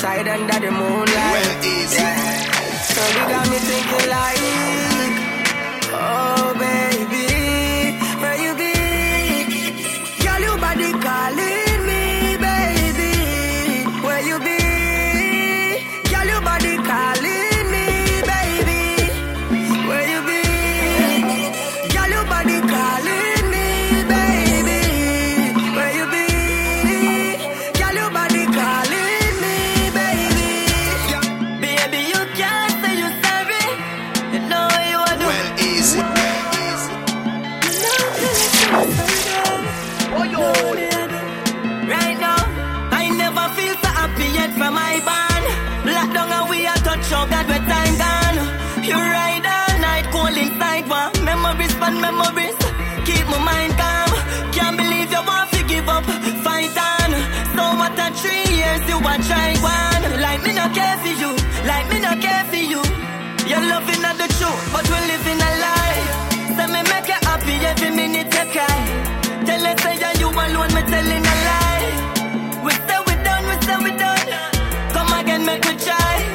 outside under the moonlight. Well, easy. Yeah. So you got me thinking like, oh baby. one try one. Like me not care for you, like me not care for you. Your loving not the truth, but we're living a lie. So me make you happy every minute you cry. Tell us say you alone, me telling a lie. We say we done, we say we done. Come again, make me try.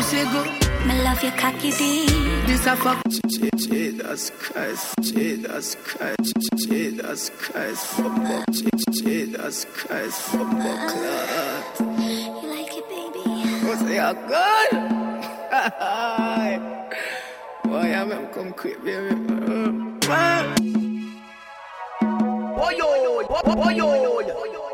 pussy go. Me love your cocky D. This a fuck. Jesus Christ. Jesus Christ. Jesus Christ. Jesus Christ. Fuck that. You like it, baby? Pussy are good. Why am I come quick, baby? Oh yo, oh yo, oh yo.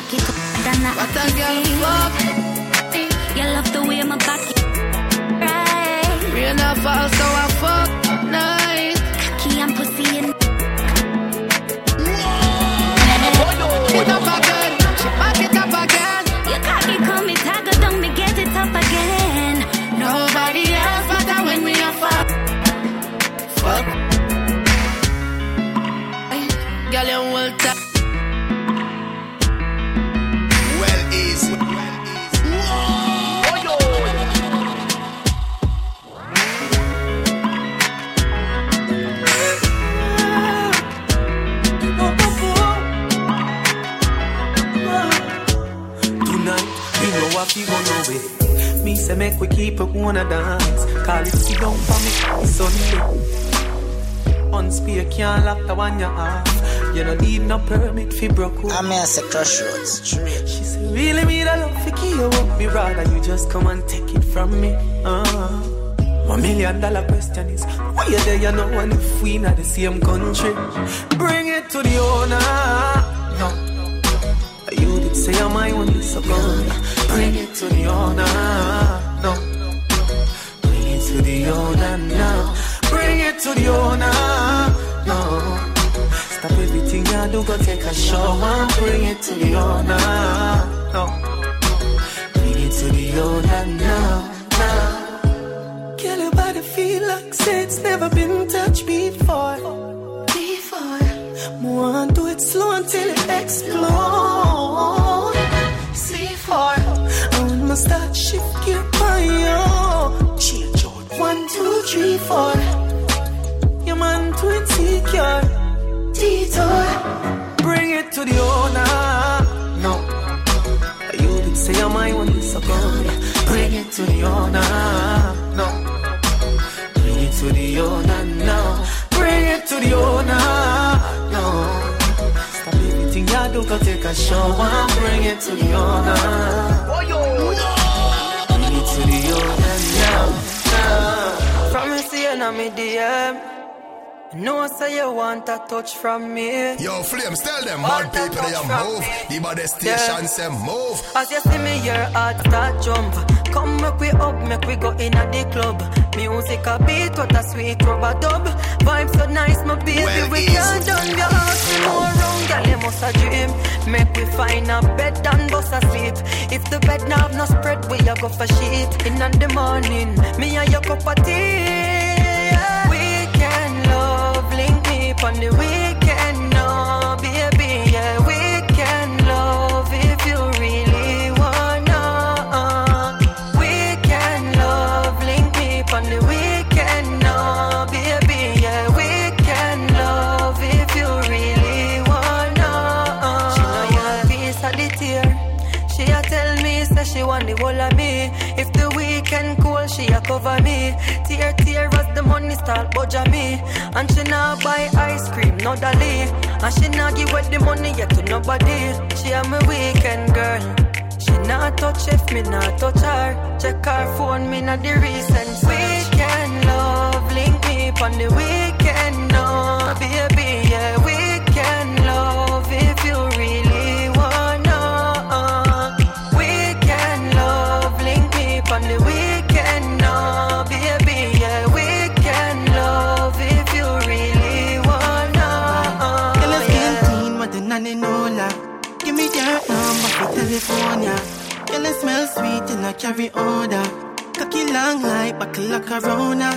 Than that. What a girl fuck. You love the way my body. Right. Rain a fall, so I fuck night. Cocky and pussy and It up again. Back it up again. your cocky call me tiger, don't me get it up again. Nobody else matter when we are fuck. Fuck. Girl, you say make we keep it wanna dance. Call it sit down for me Sunday. Unspear can't lock the one you have. You don't need no permit fi broke out. I'm here to crossroads. She said, really me the love fi keep you up. Me rather you just come and take it from me. Uh. One million dollar question is, why you there you know and if we not the same country? Bring it to the owner. Say I'm my only so good. Bring it to the owner. No. Bring it to the owner now. Bring it to the owner. No. Stop everything you do, go take a shower and bring it to the owner. No. Bring it to the owner now. Now. Girl, your body feel like say it's never been touched before. Before. More do it slow until it explode. I start shift gear by. One, two, three, four. Your man too insecure. Detour. Bring it to the owner. No. You did say I'm my one so. Bring it to the owner. No. Bring it to the owner now. Bring it to the owner. You do, go take a shower and bring it to the owner. Bring it to the owner now. see you me DM. No say you want a touch from me. Yo, Flames, tell them bad people they move. The body station say move. As you see me, your heart start jump. Come make we up, make we go in at the club. Music a beat, what a sweet rubber dub. Vibes so nice, my baby, Well, we can't done your heart more wrong, girl, you must a dream. Make we find a bed and bust a sleep. If the bed now have no spread, we a go for sheet. In the morning, me and your cup of tea. Me on the weekend, no, baby, yeah. Weekend love, if you really wanna. Weekend love, link me on the weekend, no, baby, yeah. Weekend love, if you really wanna. She know your piece of the tear. She a tell me, say she want the whole of me. If the weekend cool, she a cover me. Tear, tear money start budge me. And she not buy ice cream, no dolly. And she not give away the money yet to nobody. She a my weekend girl. She not touch if me not touch her. Check her phone, me not the recent weekend love. Link me on the weekend, no, baby, yeah. Telephone. Girl, it smell sweet and I carry order. Cocky long like buckle of corona.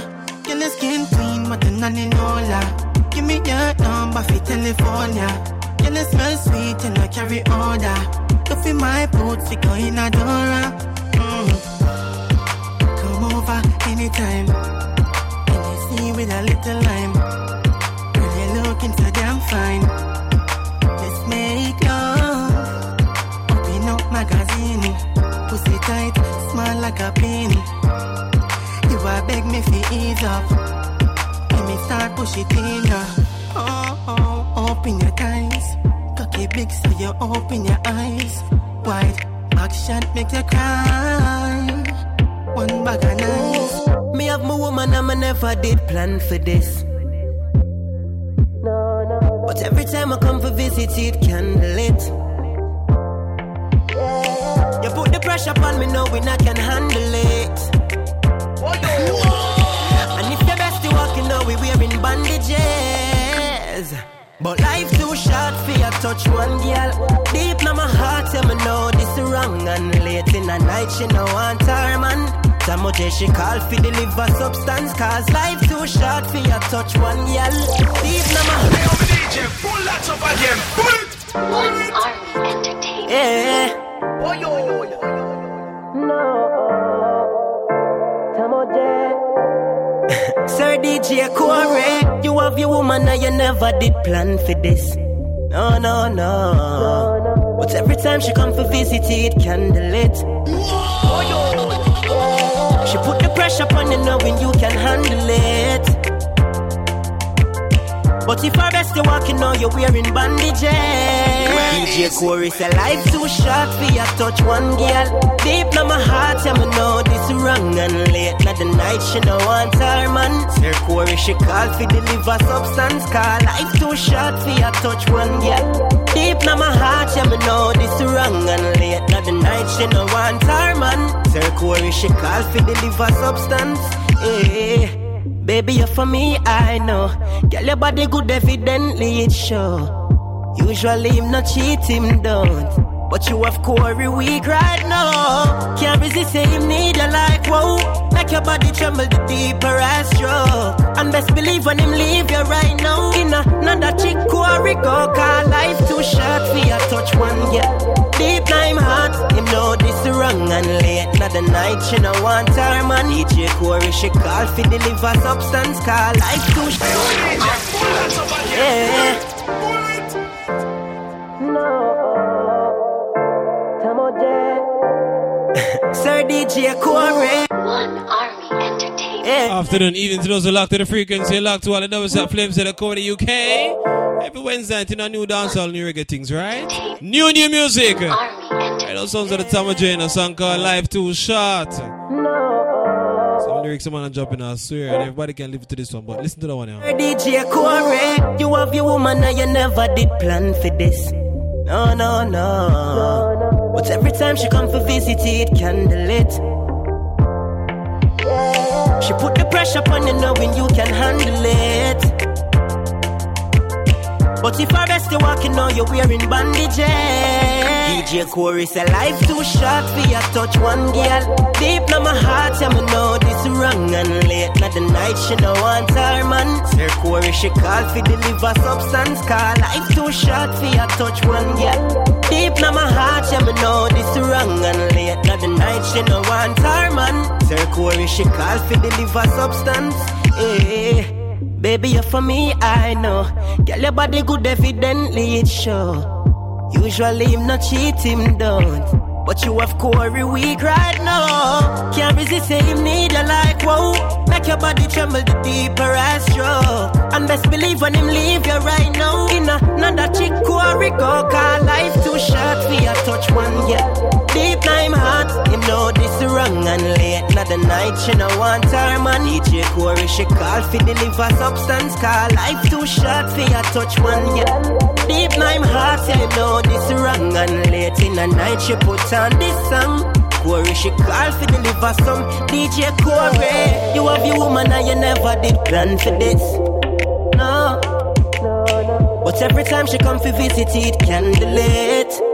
Girl, your skin clean, but the nanny no lack. Give me your number for telephone, yeah. Girl, it smell sweet and I carry order. Coffee my boots, we go in a Dora. Mm. Come over anytime. Anything with a little lime. Girl, you're looking so damn fine. Like a pin. You are beg me fi ease up. Let me start push it in ya. Oh, oh, open your thighs. Cocky big so you open your eyes. Wide action make you cry. One bag of nice. Me have my woman and I never did plan for this. No, no. But every time I come for visit, it candle pressure upon me, knowing I can handle it. And if the best you walking, know we wearing bandages. But life too short for you touch one girl. Deep in my heart, yeah, me know this wrong. And late in the night, she no want her man. Samote she call for deliver substance Cause life too short for you touch one girl Deep in my Hey, I'm DJ, pull that up again Pull it One Army Entertainment Yeah No Samote Sir DJ Corey You have your woman and you never did plan for this. No, no, no. But every time she come for visit it candle it Oh, yo she put the pressure on you knowing you can handle it. But if I best you walking now, you're wearing bandages. DJ Corey say life too short for you touch one girl. Deep in my heart, yeah, me know this wrong. And late at the night, she no want her man. Sir Corey, she call for deliver substance. Call life too short for you touch one girl. Deep in my heart, yeah, me know this wrong. And late at the night, she no want her man. Sir Corey, she call for deliver substance. Eh. Baby, you're for me, I know. Girl, your body good, evidently it show. Usually him not cheat, him don't. But you have Corey weak right now. Can't resist him need you like whoa. Make your body tremble the deeper I stroke. And best believe when him leave you right now. In another chick Corey go call life too short for you touch one yeah. Deep time heart, him know this wrong and late not the night she no want her man. DJ Corey she call for deliver substance call life too short. Hey, DJ, pull that up again Yeah. It Sir DJ Corey. Afternoon, evening to those who locked to the frequency, locked to all the doubles that flames that cover the UK. Every Wednesday night, you know, new dancehall, new reggae things, right? New, new music. Army Right, Entertainment those songs at the time of Jane, a song called Life Too Short. Some lyrics, someone are jumping, I swear, and everybody can live to this one, but listen to that one now. Sir DJ Corey. You have your woman and you never did plan for this. No, no, no. But every time she come for visit, it candle it. She put the pressure upon you knowing you can handle it. But if I rest you walking now, you're wearing bandages. DJ Corey say life too short for you touch one girl. Deep in my heart, me know this wrong. And late not the night, she no want her man. Sir Corey, she call for deliver substance. Call life too short for you touch one girl. Deep in my heart, me know this wrong. And late not the night, she no want her man. Sir Corey, she call for deliver substance. Eh. Baby, you're for me, I know. Girl, your body good, evidently it show. Usually him not cheat, him don't. But you have Corey weak right now. Can't resist him need you like whoa. Make your body tremble the deeper I stroke. And best believe when him leave you right now. In another chick Corey go call life too short for you touch one yeah. Deep time heart, him know this wrong and late not the night she no want her man. DJ Corey she call for deliver substance. Call life too short for you touch one yeah. Deep time heart, yeah, him know this wrong and late in the night she put on this song. Corey, she call for deliver some DJ Corey. You have your woman and you never did plan for this. No. No, no. But every time she come for visit it, candle it.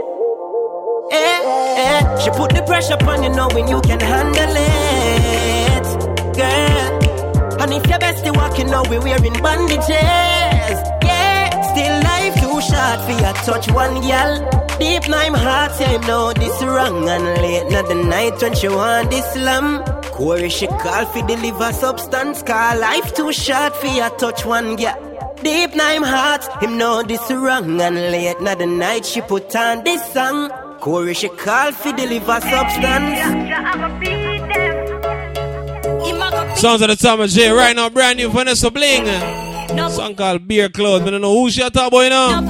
She put the pressure upon you knowing you can handle it. Girl. And if your bestie walking now, we're wearing bandages. Yeah. Still life too short for you touch one girl. Deep nine heart, yeah, him know this wrong. And late not the night when she want this lamb. Corey, she call for deliver substance. Call life too short for you touch one girl. Deep nine heart, him know this wrong. And late not the night she put on this song. Corey, she call for deliver substance. Sounds at the time of J right now, brand new Vanessa Bling. Song called Beer Clothes. I don't know who she a talk about you No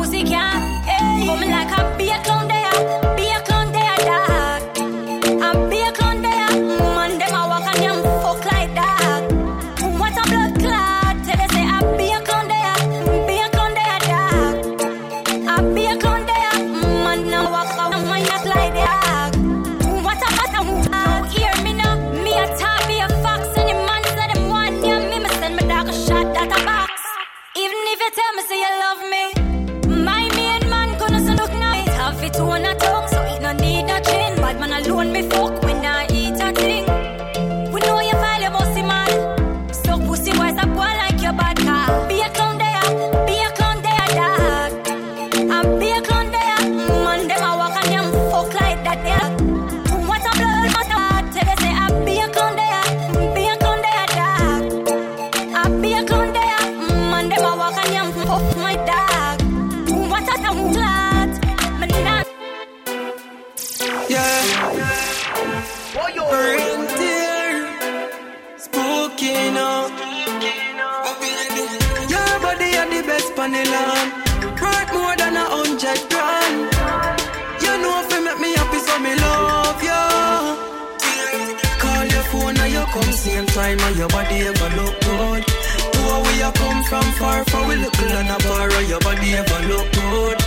from far, far we look on a bar your body ever look good.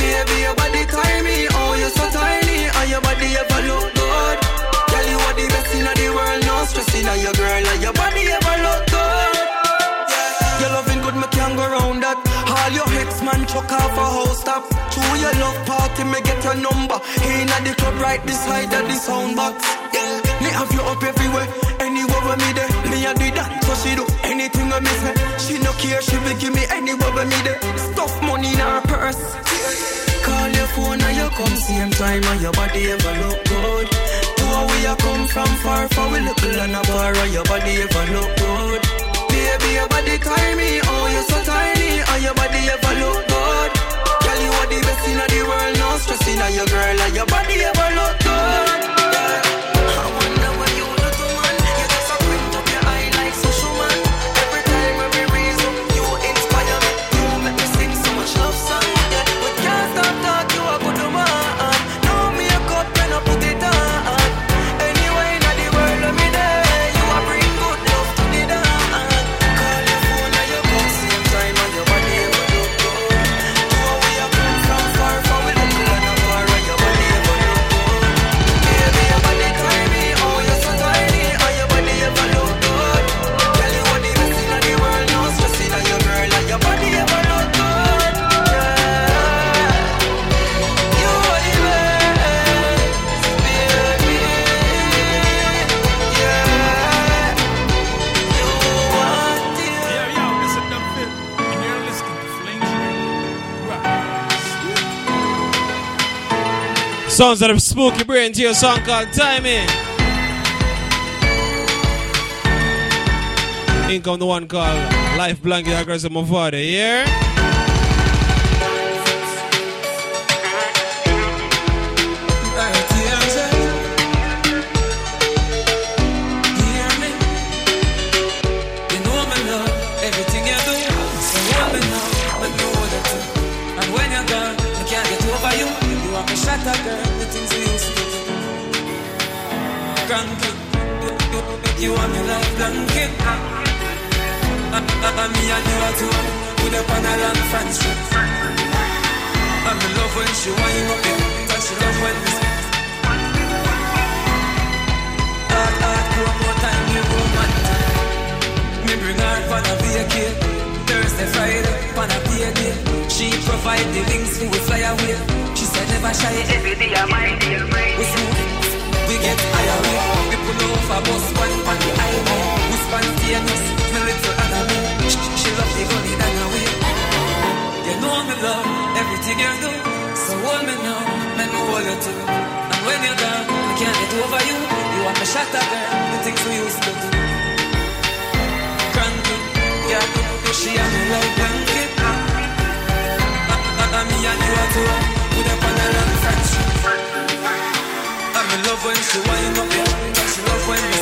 Baby, your body tiny, oh you're so tiny, and your body ever look good. Tell you what the best in the world, no stressing on your girl, and your body ever look good. Your loving good, me can't go round that. All your ex man chuck off a house stop. To your love party, me get your number. In at the club right beside the sound box. Yeah. Me have you up everywhere, anywhere with me there. Me a do that, so she do anything with me say. She no care, she will give me anywhere with me there. Stuff money in her purse. Call your phone and you come same time and your body ever look good. To where we a come from far, far we look on a bar and your body ever look good. Baby, your body tiny, oh you're so tiny, and your body ever look good. Girl, you are the best in the world, no stressing on your girl, and your body ever look good. Sounds of spooky brain to your song called Timing. In come the one called Life Blanket Aggressive My Father, yeah? You want me like blanket. And, and, and me and you are two Put up on a long friendship I'm in love when she wind up it And she love when we Hard, hard, one more time, you romantic Me bring her for a vacate Thursday, Friday, on a payday She provide the links, we fly away. She said never shy, every day I'm my day. We smooth, we get higher We pull over bus one on the highway We spontaneous, my little enemy. She, love the gun in and away You know me love everything you do So hold me now, make me hold you too. And when you're gone, I can't get over you. You are my shatter girl, the things we used to do. Cranky, yeah, she and me like blanket And me and you are two Put up on a long friendship I'm love when she wind up, yeah And she love when we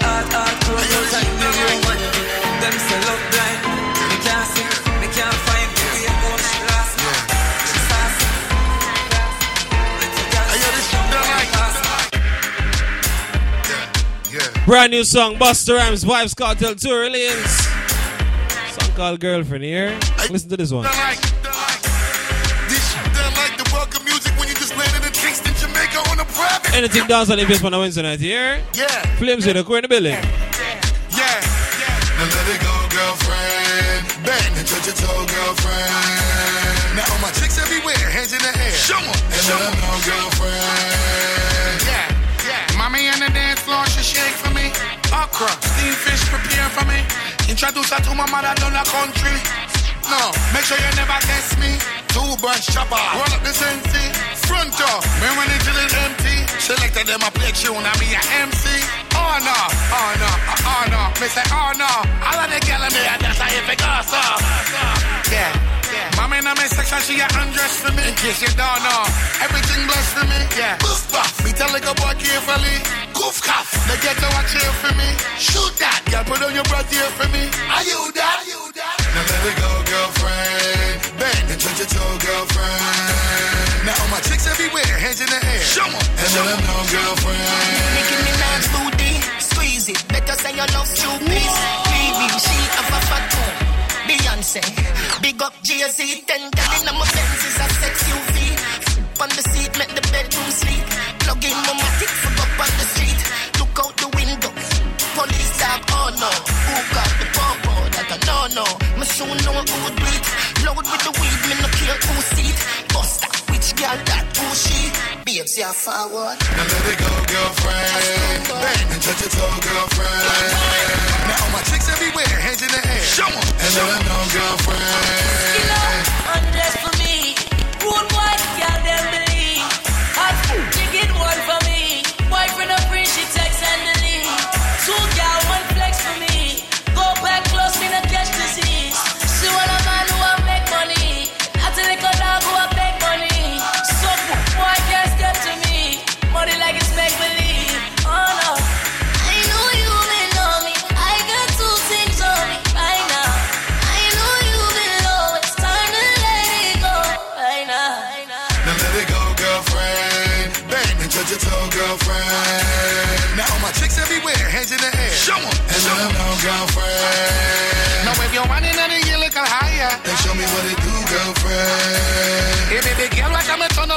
Hard, hard, close no time, me romantic Them say love blind Me can't see, me can't find. The way how she last She sassy Little girl, she Brand new song, Busta Rhymes, Vybz Kartel Tory Lanez. Song called Girlfriend here. Listen to this one. Anything dance on the base on a Wednesday night here? Yeah. Flames in the corner building. Yeah. Yeah. Now let it go, girlfriend. Bang and touch your toe, girlfriend. Now all my chicks everywhere, hands in the air. Show 'em, and show let 'em know, girlfriend. Yeah, yeah. Mommy on the dance floor, she shake for me. Okra, steamed fish prepare for me. Introduce her to my mother down the country. No, make sure you never guess me. Two bunch chopper, roll up the NC. Front door, when it is empty. Selected them a play tune, I me a MC. Oh no, oh no, oh no. Me say oh no. All of the girls in there, that's how you figure so. Yeah. Mama in my section, she got undressed for me. In case you don't know, everything blessed for me. Yeah. Boof buff. Me tell like a boy carefully. Goof cuff. The ghetto watch here for me. Shoot that. Girl, put on your breath here for me. Are you that? Are you that? Now let it go, girlfriend. Bang and touch your toe, girlfriend. Now all my chicks everywhere, hands in the air. Show 'em. And let them know, girlfriend. Nicki Minaj booty, squeeze it. Better say you love two piece. Baby, she have a fat too. Beyonce, big up Jay-Z. Ten telling I'm a Benz is a sex UV. On the seat, make the bedroom sleep. Plug in my matic, fuck up on the street. Look out the window. Police tag, oh no. Who got the popo? That I no no. My shoe know who would bleed. Load with the weed, me no care who seat. Busta, which girl that who she? Babes, yeah forward. Now let it go, girlfriend. Bang and touch your toe, girlfriend. Now all my chicks everywhere, hands in the air. Show 'em. And let them know, girlfriend. Undress for me. Rude boy, girl, them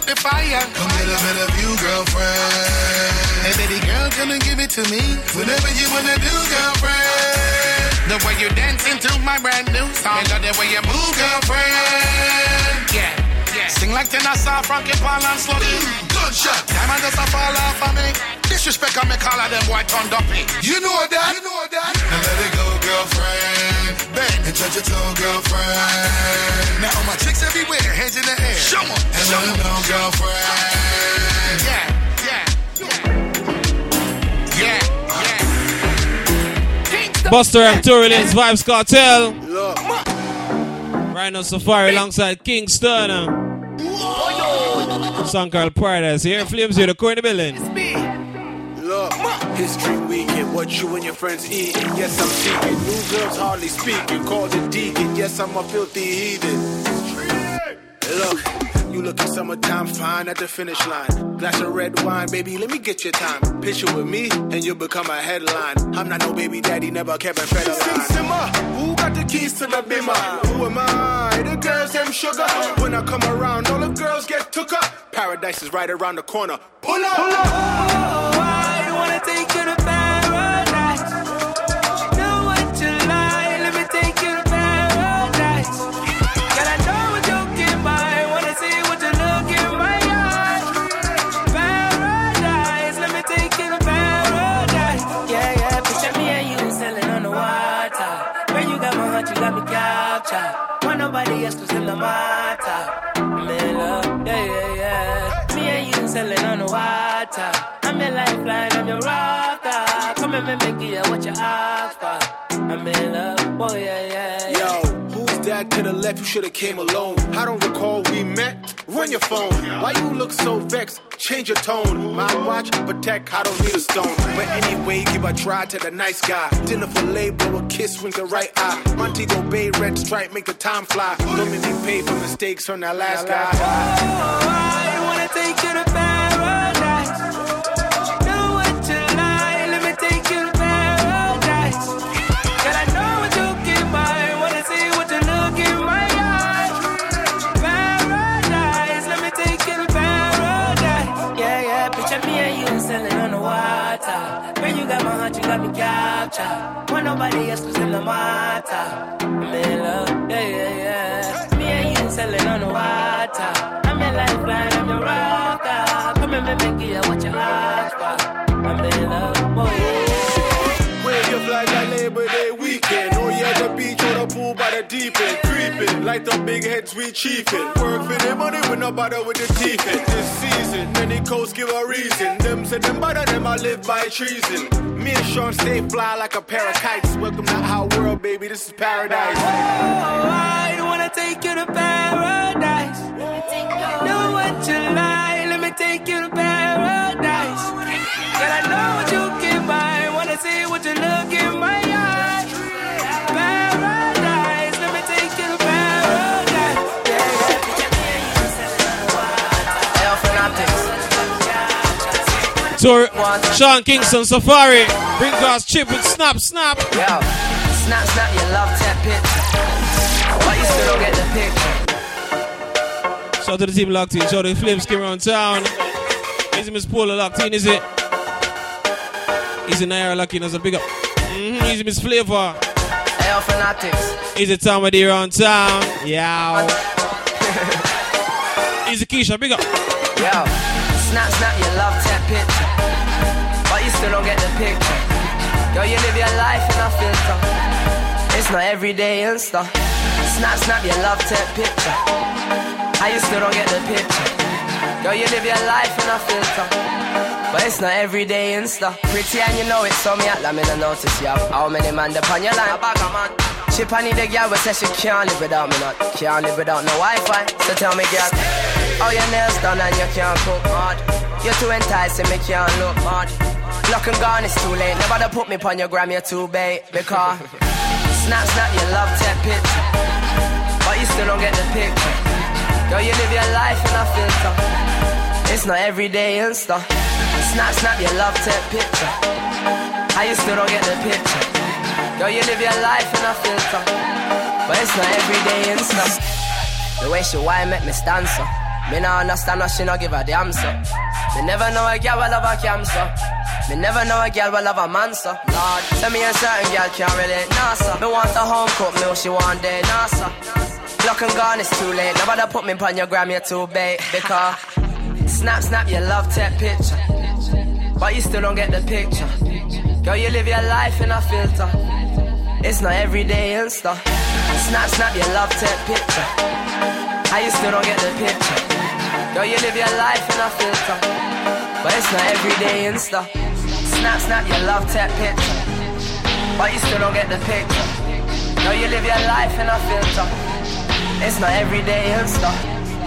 up the fire. Come get a better view, girlfriend. Hey baby girl, come and give it to me. Whatever you wanna do, girlfriend. The way you dancing to my brand new song. And the way you move, girlfriend. Yeah, yeah. Sing like Tennessee, Frankie Paul and Sluggy. Gunshot. Diamond just a fall off of me. Disrespect on me, call of them white on dumpy. You know that. You know that. Now let it go, girlfriend. Bang and touch your toe, girlfriend. Now all my chicks everywhere, hands in the air. Show 'em. And let them know, girlfriend. Yeah, yeah, yeah. Yeah, yeah. Busta and Tory Vybz Kartel. Rhino Safari alongside Kingston. Song called Paradise. Here, Flames here, the core in the building. Look, history weekend, what you and your friends eating. Yes, I'm seeking. New girls hardly speaking. Call the deacon. Yes, I'm a filthy heathen. Look, you looking summertime fine at the finish line. Glass of red wine, baby, let me get your time. Picture with me, and you'll become a headline. I'm not no baby daddy, never kept a fed line. Simmer, who got the keys to the bimmer? Who am I? The girls, them sugar. When I come around, all the girls get took up. Paradise is right around the corner. Pull up, pull up. Oh, I wanna take you to paradise. Came alone. I don't recall we met. Run your phone. Why you look so vexed? Change your tone. My watch, protect. I don't need a stone. But anyway, give a try to the nice guy. Dinner for label, a kiss, wink the right eye. Montego Bay, red stripe, make the time fly. Make me pay for mistakes from that last guy. Oh, I wanna take you to. Got me captured. Want nobody else to sell the matter. I'm in love, yeah, yeah, yeah. Me and you sailing on the water. I'm your lifeline, I'm your rocker. Come and make me what you ask for. I'm in love, yeah. Wave your flag like Labor Day weekend. Oh yeah, the beach pool by the deep end. Creeping like the big heads we chiefin'. Work for the money with no bother with the in. This season, many coasts give a reason. Them say them better them I live by treason. Me and Sean stay fly like a pair of kites. Welcome to our world, baby. This is paradise. Oh, I wanna take you to paradise. Know what you like, let me take you to paradise. Girl, I know what you can buy, wanna see what you look Tour Sean Kingston Safari. Bring God's chip with snap, snap. Yo, snap, snap, you love that picture. But you still don't get the picture. Shout out to the team locked in. Shout out to the Flames came around town. Is it Miss Paula locked in? Is it? Is it Naira locked in as a big up? Mm-hmm. Is it Miss Flavor? Ayo, fanatics. Is it Tom Day around town? Yeah. Is it Keisha? Big up. Yo, snap, snap, you love that picture. But you still don't get the picture. Yo, you live your life in a filter. It's not everyday Insta. Snap, snap, your love tap picture. How you still don't get the picture? Yo, you live your life in a filter. But it's not everyday Insta. Pretty and you know it, so me act like me no notice you have how many man depend your line. Bag a man. Chip I need a girl, but say she can't live without me not. Can't live without no Wi-Fi. So tell me, girl, how your nails done and you can't cook hard. You're too enticing, me can't look hard. Lock and gone, it's too late. Never to put me on your gram, you're too bait. Because snap, snap, you love that picture. But you still don't get the picture. Girl, you live your life in a filter. It's not everyday Insta. Snap, snap, your love that picture. How you still don't get the picture? Girl, you live your life in a filter. But it's not everyday Insta. The way she whine make me stand so. Me nah understand how she no give a damn so. Me never know a girl will love a cancer. Me never know a girl will love a man so. Lord, tell me a certain girl can't relate, so. Me want a home cook meal, she want day, nah so. Lock and gone, it's too late. Nobody put me on your gram, you're too bait. Because snap, snap, you love that picture. But you still don't get the picture. Girl, you live your life in a filter. It's not everyday Insta. Snap, snap, you love that picture. How you still don't get the picture? Girl, you live your life in a filter. But it's not everyday Insta. Snap, snap, you love that picture. But you still don't get the picture. Girl, you live your life in a filter. It's not everyday Insta.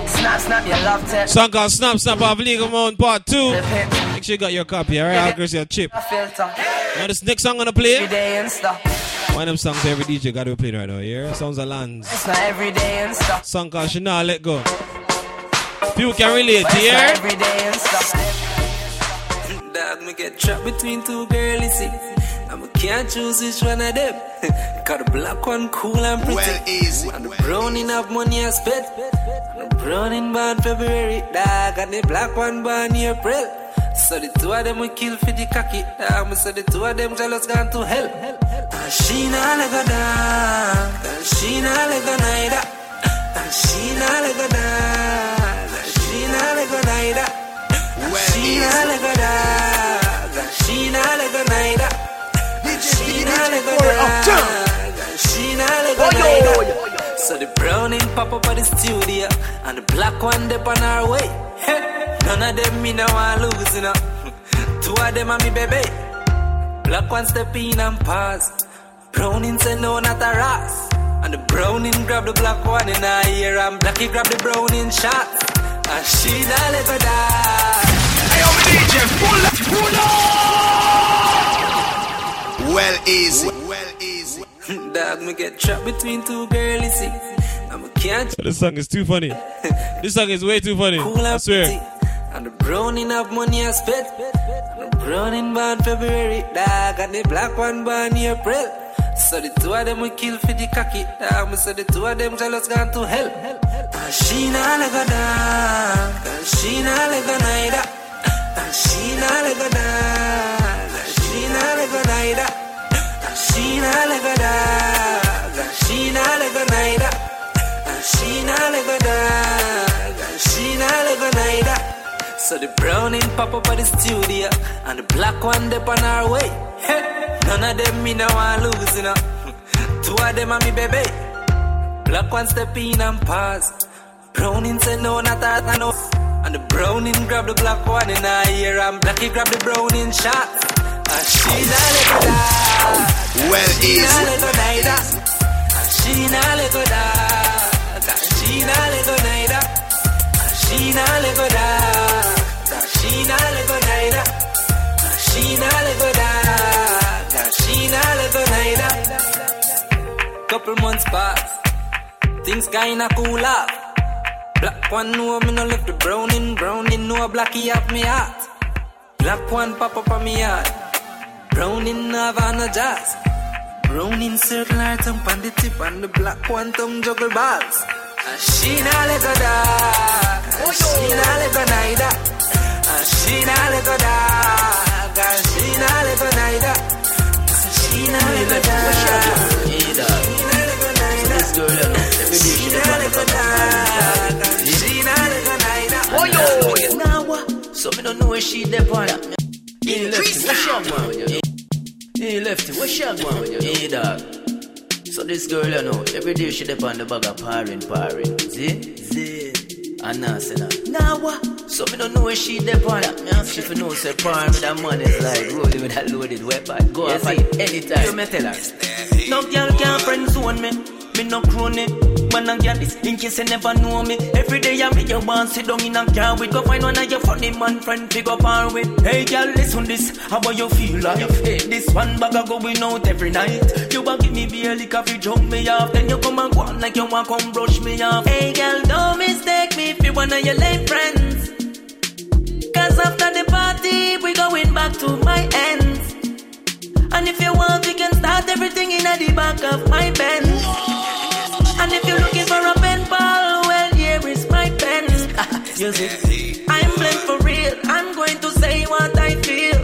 Snap, snap, you love that. Song called Snap Snap of Legal Mount Part 2. Make sure you got your copy, alright? I'll give you a chip. Now this next song I'm gonna play. Everyday Insta. One of them songs every DJ got to be playing right now, yeah? Sounds of lands. It's not everyday Insta. Song called She Nah Let Go. People can relate, But it's yeah? not everyday Insta. Dog, me get trapped between two girls, see. And I can't choose which one of them. Got the black one cool and pretty. Well, easy. And the brown enough money I spent. And the brown in born February, dog. And the black one born April. So the two of them we kill for the cocky, dog. Me say the two of them jealous gone to hell. And she nah let go down. And she nah let go neither. And she nah let go down. And she nah let go neither. She nah let go down. She nah let go. She nah let go down. She nah let go neither. So the browning pop up at the studio and the black one dip on our way. Hey, none of them me no want lose, you know. Two of them are me baby. Black one step in and pass. Browning say no, not a ras. And the browning grab the black one in her ear and blacky grab the browning shot. And she not let go down. Hey, yo, DJ, pull up, pull up. Well, easy. Well, easy. Dog, me get trapped between two girls, see. And me can't This song is too funny. This song is way too funny. cool I swear. pretty. And the browning have money I spent. And the browning born February, dog. And the black one born April. So the two of them we kill for the cocky, dog. Me say the two of them jealous gone to hell. And she nah let go down. And she nah let go neither. And she nah let go down. And she nah neither. And she nah let go down. And she nah let go neither. So the browning pop up at the studio and the black one dip on our way. None of them me no want lose, you know. Two of them are me baby. Black one step in and pass. Browning say no, not that I know. And the browning grab the black one in her ear and blacky grab the browning shot. Well is she a little nida. She a little dark. She a little nida. She a little dark. She a little nida. She a little dark. She a little nida. Couple months pass. Things kinda cool off. Black one know me no left the brown in brown in know blacky have me heart. Black one pop up on me heart. Brown in Havana jazz. Brown in circle her tongue on the tip and the black quantum juggle balls. And she not let go dark. And she not let go neither. And she not let go dark. And she not let go neither. And she not let go dark. She not let go. This girl, you know, every day she dey let go dark. And she not let go. Oh now what? So me don't know where she dey on. Hey, lefty, where she a going with? Hey, lefty, where she going with you? Hey, dog. So this girl, you know, every day she dey on the bag of parring, parring. See, see. And now say that. Now what? So me don't know where she dey on. Me ask she for know say parring with that money is like rolling with that loaded weapon. Go off at anytime. You me tell her. No girl can friend zone me. Me no crony. Man and girl this in case you never know me. Every day I make you want sit down in a car with go find one of your funny man friend pick up and with. Hey girl, listen this. How about you feel like? Feel this one bag of going out every night. You want give me beer liquor you jump me off. Then you come and go on like you want come brush me off. Hey girl, don't mistake me if you one of your lame friends. Cause after the party, we going back to my ends. And if you want, we can start everything in the back of my Benz. And if you're looking for a pen pal, well, here is my pen. you see, I'm blessed for real. I'm going to say what I feel.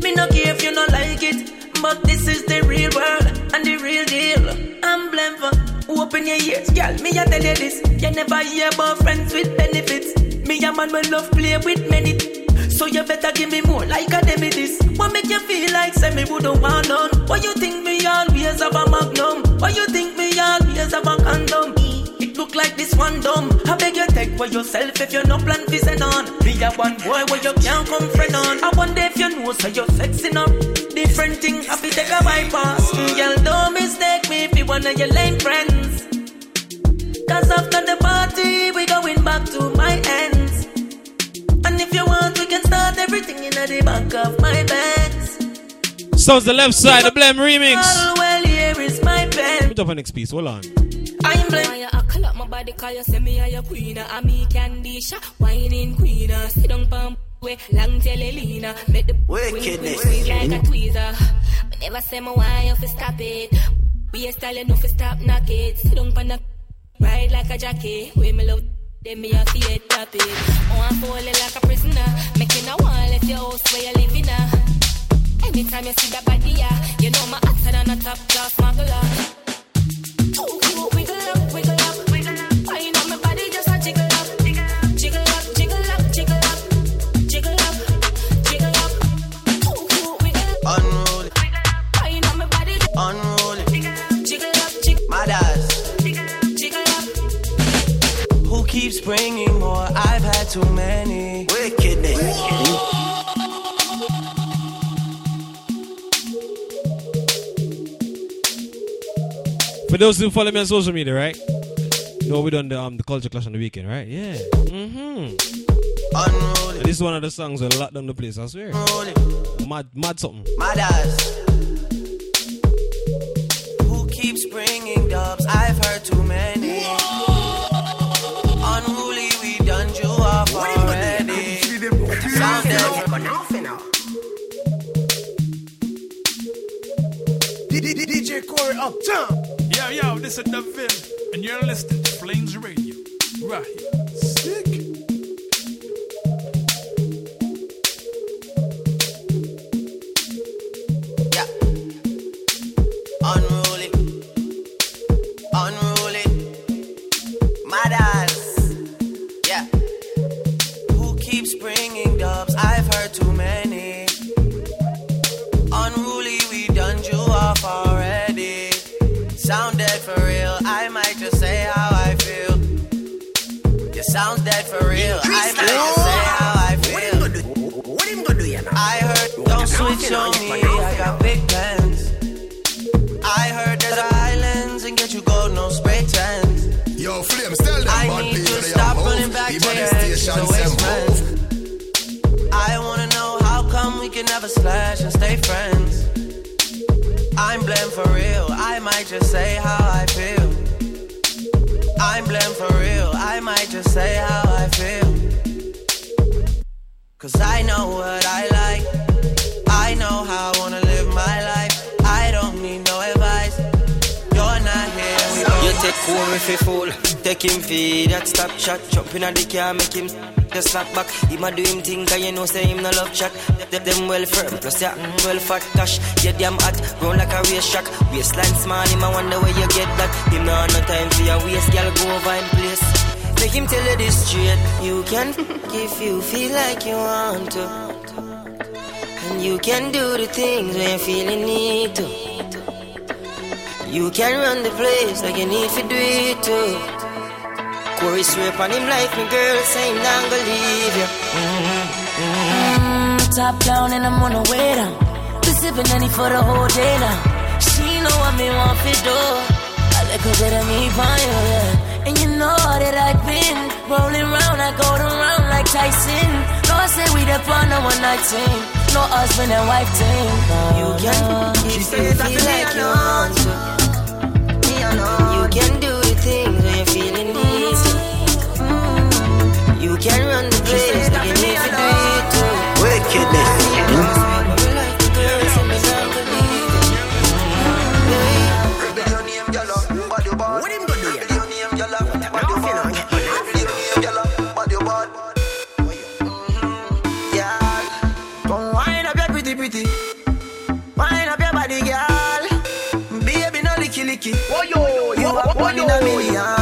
Me no care if you don't like it, but this is the real world and the real deal. I'm blamed for open your ears, girl. Me I tell you this, you never hear about friends with benefits. Me a man will love play with many. So you better give me more like a demi this. What make you feel like say me wouldn't want none? Why you think me always have a magnum? Why you think me always have a condom? It look like this one dumb. I beg you take for yourself if you no plan fi send on. Be a one boy where you can't come friend on. I wonder if you know so you're sexy enough. Different thing to take a bypass. Girl, don't mistake me if you one of your lame friends. Cause after the party, we going back to my ends. And if you want, we can start everything in the back of my Benz. Sounds the left side, the Blem remix. Pen. Put up the hold on. I'm blessed. I call up my body, call you, say me a your queen, I am a me Candisha, whining queen, uh, sit down pump. Way, long tail Elena, uh, make the Wickedness. squeeze like a tweezer. Me never say me why you stop it. We a style you know fi stop knock it. Sit down pon the ride like a jockey. Way me love, then me a fi head top it. Oh, I'm falling like a prisoner, making a wall let your house where you living now. Uh. Anytime you see that body, yeah, you know my hotter than a top class smuggler. Keeps bringing more? I've had too many. Wickedness. For those who follow me on social media, right? know we done the um the culture clash on the weekend, right? Yeah. Mm-hmm. Unruly, this is one of the songs that locked down the place, I swear. unruly. Mad mad something. My dads. Who keeps bringing dubs? I've heard too many. Unruly, DJ Corey Uptown. Yo, yo, this is the Vim, and you're listening to Flames Radio. Right here. Sick. Yeah. Unruly. Unruly. Mad. Yeah. Who keeps bringing dubs? I've heard too many. Never slash and stay friends. I'm blamed for real. I might just say how I feel. I'm blamed for real. I might just say how I feel. Cause I know what I like. I know how I wanna live my life. Take Corey fi fool, take him fi that stop shot. Jump in the car, make him just slap back. He ma do him thing, cause you know say him no love chat. Them, them well firm, plus yeah, mm, well fat cash. Yeah, damn hot, round like a race track. Waistline small, him a wonder where you get that. Him no no time for your waist, girl go over him place. Make him tell you this straight. You can if you feel like you want to. And you can do the things when you feel you need to. You can run the place like you need to do it too. Corey straight on him like me girl, him not gonna leave you. Mm, top down and I'm on the way down. Been sipping any for the whole day now. She know what me want to do. A little bit of me for yeah. And you know that I've been rolling round, I go around like Tyson. No, I say we the a one night team. No husband and wife team. You can if you feel like you want to. You can do things when you're feeling easy. You can run licky. Oh yo, in a million. Yeah,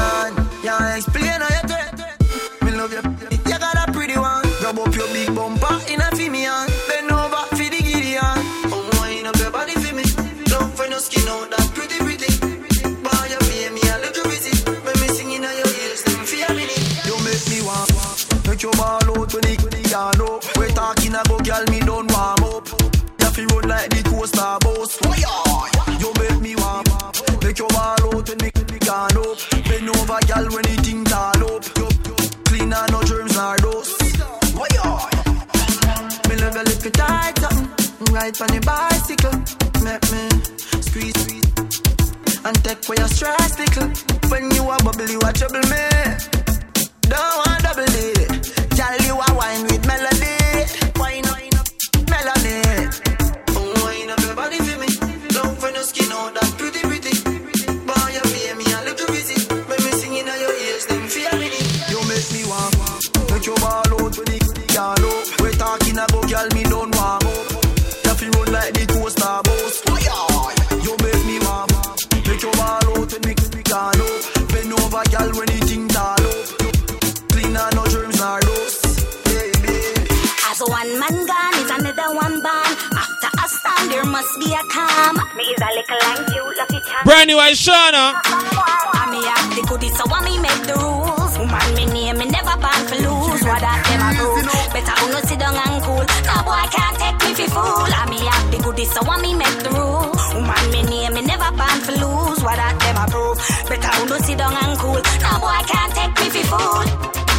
Ride on the bicycle. Make me squeeze, squeeze. And take away your stress, little. When you a bubble, you a trouble me. Don't want double D. Tell you a wine with melody. Wine wine up, melody. Oh, wine up your body for me. Love for no skin out that pretty pretty. Boy, you pay me a little visit. When me singing on your ears, them feel me. You make me want. Make your ball out when the can up. We talking about girl, me don't warm up. You like the coaster bus. You make me want. Make your ball out when the can up. Bend over, girl, when the thing tall up. Clean and no germs nor dust. As one man gone is another one born. After a storm, there must be a calm. Me is a little and cute, lucky charm. Brand new Shana. I me have the goodies, so I me make the rules. Woman, me name, me never born for lose. What that them a prove? Better who no sit down and cool. No boy can't take me for fool. I me have goodies, so I me make the rules. Woman, me name, me never born for lose. What that them a prove? Better who no sit down and cool. No boy can't take me for fool.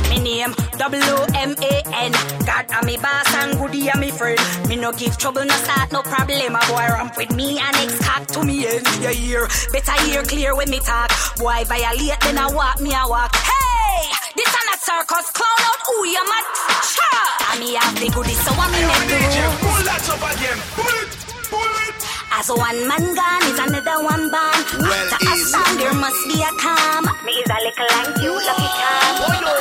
Me name W-O-M-A-N God am me boss and goodie am me friend Me no give trouble, no start, no problem A boy ramp with me and ex cock to me end You hear, better hear clear when me talk Boy violate, then I walk, me I walk Hey, this a not circus Clown out, who you mad? Cha! And me have the goodie, so I me make the rules Pull that up again. Pull it. Pull it. As one man gone is another one born Well, After a easy. storm, there must be a calm Me is a little and cute, lucky charm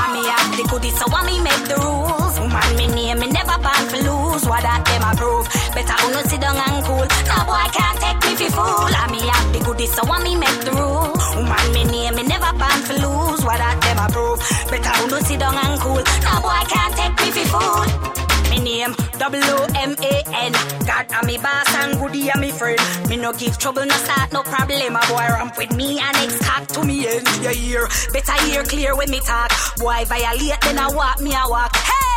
And me have the goodies, so I me make the rules. Woman, me name, me never born for lose. What that them approve? Better who no sit down and cool. No boy can't take me for fool. And me have the goodies, so I me make the rules. Woman, me name, me never born for lose. What that them approve? Better who no sit down and cool. No boy can't take me for fool. W-O-M-A-N God am me boss and goodie am me friend. Me no give trouble, no start, no problem. A boy ramp with me and ex cock to me end. You hear, better hear clear when me talk. Boy violate, then I walk, me I walk. Hey,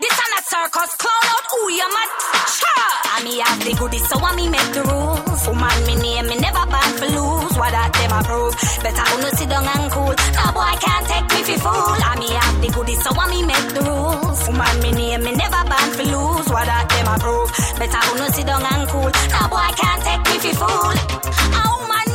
this a circus Clown out, who you mad? Cha! And me have the goodies, so I me make the rules. Woman, me name, me never born for lose. What that them approve? Better who no sit down and cool. No boy can't take me for fool. I me have the goodies, so I me make the rules. Woman, me name, me never born for lose. What that them approve? Better who no sit down and cool. No boy can't take me fi fool. A woman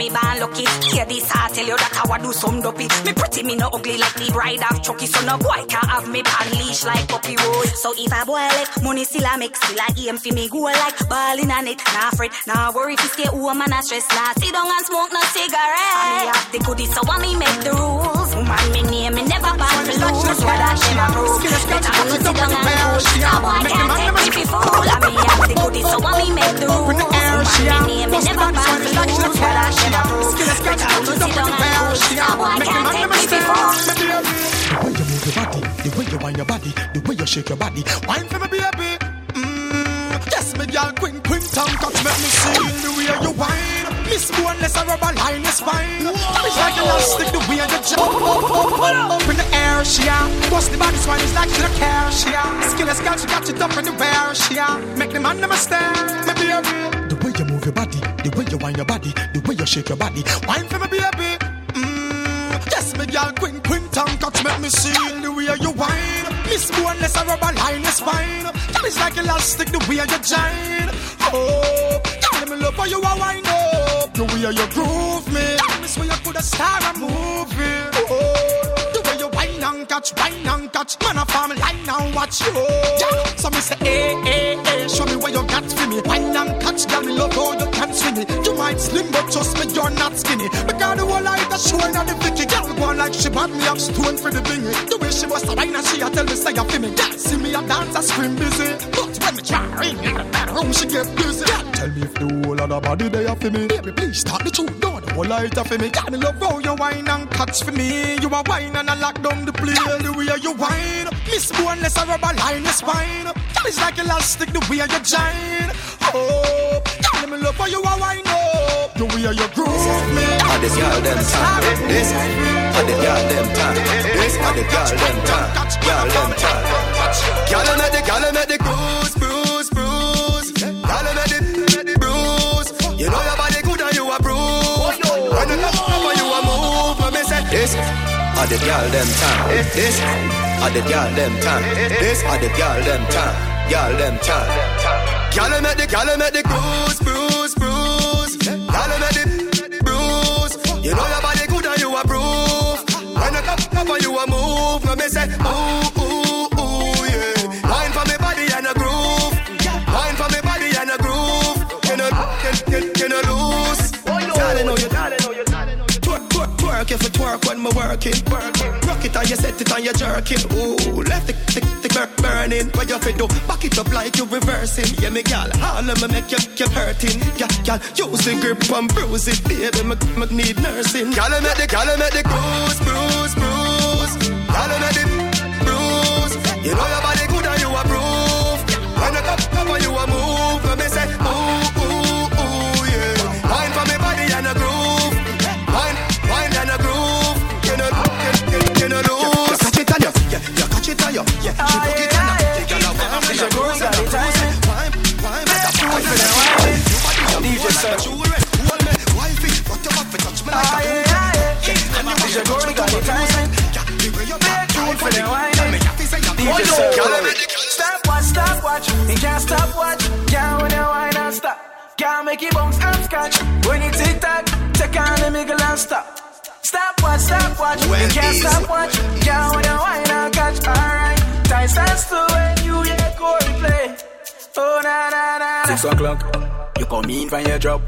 me born lucky. Hear this, I tell you that I would do some dopey. Me pretty, me no ugly like the bride of Chucky. So no boy can have me pan leash like puppy road. So if I boy like money still I make, still I aim fi me go like ball in on it. Nah afraid, nah worry if you stay home and I stress. Nah sit down and smoke no cigarette. Me have the goodies, so I me make the rules. Woman me name, me never bad for lose. What I them approve. Better go sit down and cool. A boy can't take me fool. And me have the goodies, so I me make the rules. Woman me name, me never bad for lose. What I them A. The way you move your body, the way you wind your body, the way you shake your body. Wine for me, baby. Mm, yes, me girl, queen, queen, tongue touch, make me see the way you wine. Miss boneless, a rubber line is fine. It's like elastic, the way you jump up, in the air, she a. Bust the body swine, it's like she don't care, she a. Skilless girl, she got you up in the wear, she a. Make the man never stare, me baby. Move your body, the way you wind your body, the way you shake your body. Wine for me, baby. Mm, yes, me girl, queen, queen, tongue touch, make me see the way you wine. Miss boneless, a rubber line is fine. Girl, it's like elastic, the way you shine. Oh, girl, me love how you a wind up, the way you groove me. This way you could a star a movie. Oh, and catch, wine and catch. Man, I farm line and watch you. Yeah. So me say, hey, hey, hey, show me what you got for me. Wine and catch, girl, me love how you can it. You might slim, but trust me, you're not skinny. Because the whole life that's showing on the Vicky. Girl, go on like she bought me up stone for the bingy. The way she was a wine and she a tell me say you feel me. Girl, see me a dance, I scream busy. But when me try in the bedroom, she get busy. Girl, tell me if the whole of the body they are for me. Baby, please start the tune, don't the whole light for me. Girl, love how you wine and catch for me. You a wine and I lock down the play. The way you wine, Miss Boneless, a rubber line is fine. Girl, it's like elastic the way you shine. Oh, girl, me love how you a wine up. The way you groove me. Are the girl them time? This are the girl them time. This are the girl them time. Girl them time. Girl them at the girl them at the cruise, bruise, bruise. Girl them at the bruise. You know your body good and you approve. When you come and you a move, when me say this are the girl them time. This are the girl them time. This are the girl them time. Girl them time. Them at the them at the bruise, bruise. Girl them at the bruise. You know your body good and you approve. When you come up and you a move, me say ooh ooh ooh yeah. Wine for me body and a groove. Wine for me body and a groove. You know you, you, you know lose. Darling, know you. Twerk, twerk, twerk if you twerk when me working. Rock it and you set it and you jerking. Ooh, left the, the, burn burning. What you fi do? Back it up like you reversing. Yeah, me gal, all of me make you, you hurting. Gal, gal, use the grip and bruise it, baby. Me, me need nursing. Them at the them at the bruise, bruise. Girl, them at the bruise. You know your body it on you, yeah. She took it on you, the girl a want me, she goes and wine, wine, wine, better wine for the wine. DJ sir, hold me, wifey, but you have to touch me like a do. Yeah, and you want to touch me to a time. Yeah, the way you back, tune for the wine. Tell me, you have to say you DJ want sir, stop watch, stop watch. You can't stop watch. Can't when you wine and stop. Can't make it bounce and scratch. When you tick tock, take on the middle and stop. Stop watch, stop watch. When You can't stop watch. Can't when you wine and catch. Alright, time stands still when you hear Corey play. Oh na na na. Six o'clock, you come in from your job.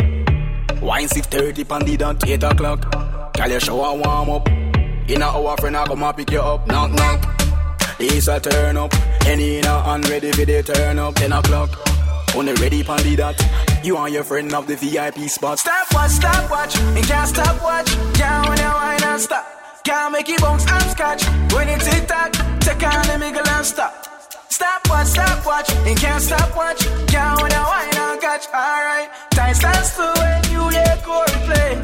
Wine six thirty the dot. Eight o'clock, call your shower warm up. In a hour, friend I come and pick you up. Knock knock. This a turn up. Any in a hand ready for the turn up. Ten o'clock. On the ready the dot. You and your friend have the VIP spot. Stop watch, stop watch. You can't stop watch. Can't when you wine and stop. Can't make it bounce and scratch. When it tick tock, take on the middle and stop. Stop watch, stop watch. You can't stop watch. Can't when you wine and catch. Alright, time stands still when you hear Corey play.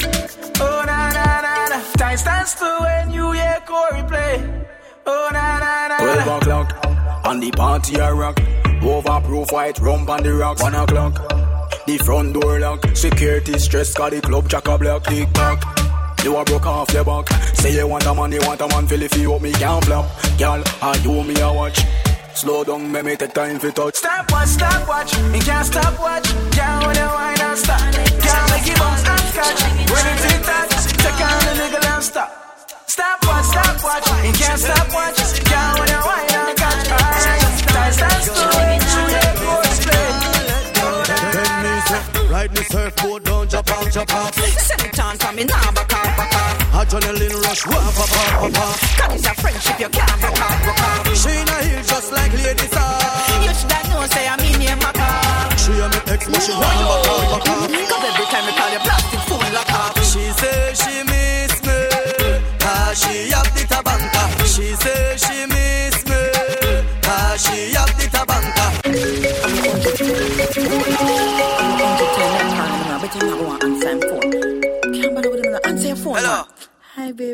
Oh na na na na. Time stands still when you hear Corey play. Oh na na na na. Twelve o'clock, and the party a rock. Overproof white rum on the rock. One o'clock, the front door lock. Security stress, cause the club jack a block. Tick tock. You a broke off your back. Say you want a man, you want a man, feel if you up me can't flop. Girl, are you me a watch? Slow down, make me take time for touch. Stop watch, stop watch. Me can't stop watch. Can't when you wine and stop. Rush, wah, pa, pa, pa, pa. Cause it's a friendship, you can't back up.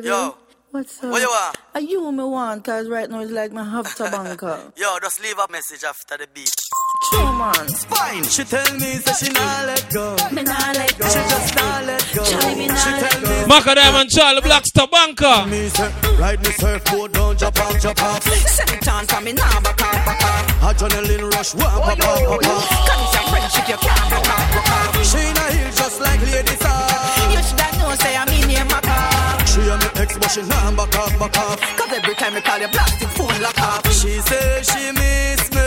Hi. Yo. What's up? What you want? Are you me want? Cause right now it's like my half tabanka. Yo, just leave a message after the beat. True, man. Fine. She tell me that she not let go. Me not let go. She just not let go. Charlie, me not she let go. me. Macadam and Charlie Blackster Banker. Me say, ride me surfboard, don't jump off, jump off. Send it on for me now, back up, back up. Adrenaline rush, wah, pa, pa, oh, pa, pa. Cause it's friendship, you can't back up, back up. She in a heel just like ladies are. You should have known, say I'm in here, maka. She and me ex, but she not back up, back up. Cause every time we call you plastic phone lock up. She say she miss me,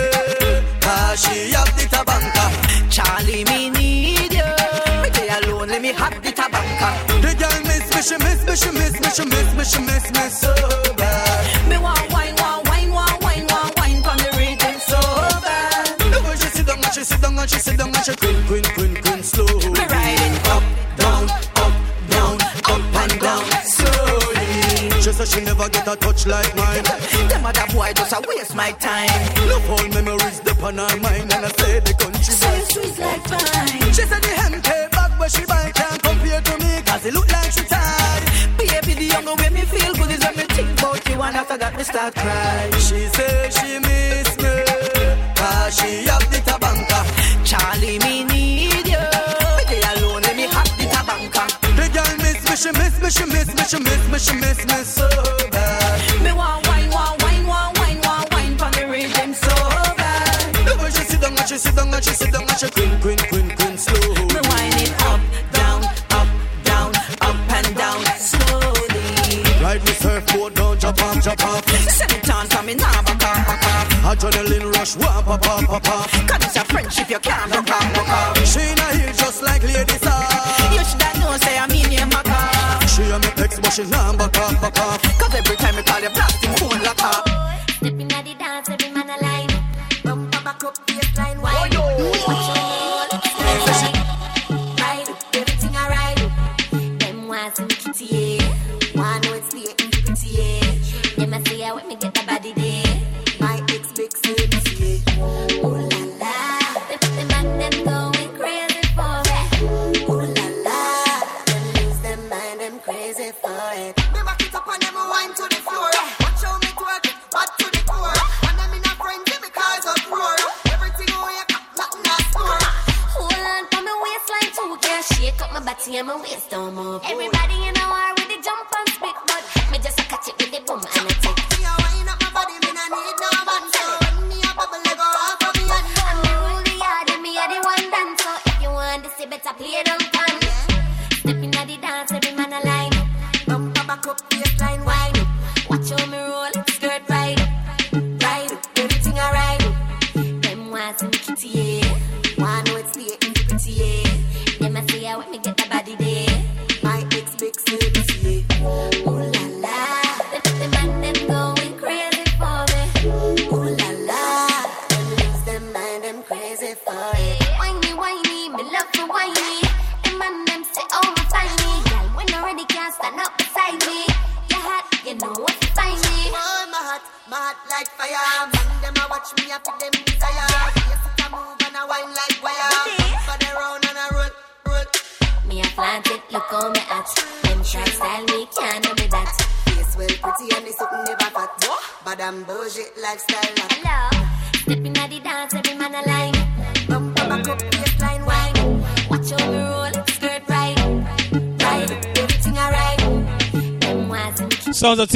cause she have the tabanka. Charlie, me need you. Me stay alone, let me have the tabanka. The girl miss me, she miss me, she miss me, she miss me, she miss me so bad. Me want wine, want wine, want wine, want wine from the rhythm so bad. The way she sit down and she sit down and she sit down and she queen, queen, queen, queen, slow. She say she never get a touch like mine. Them other boy just a waste my time. Love all memories deep on her mind and I say the country boy. sweet like pine. She said the MK bag where she buy can't compare to me cause it look like she tired. Baby, the younger way me feel good is when me think about you and after that me start cry. She say she miss me cause she have the tabanka. Me, she miss me, she miss me, she miss me, she miss me so bad. Me want wine, want wine, want wine, want wine from the rhythm so bad. The way she sit down and she sit down and she sit down and she queen, queen, queen, queen, slow. Me wine it up, down, up, down, up and down slowly. Ride me surfboard, don't jump off, jump off. Send it on for me now, back up, back up. Adrenaline rush, wah, pa, pa, pa, pa. Cause it's a friendship, you can't up, back up. She she not back up, back up.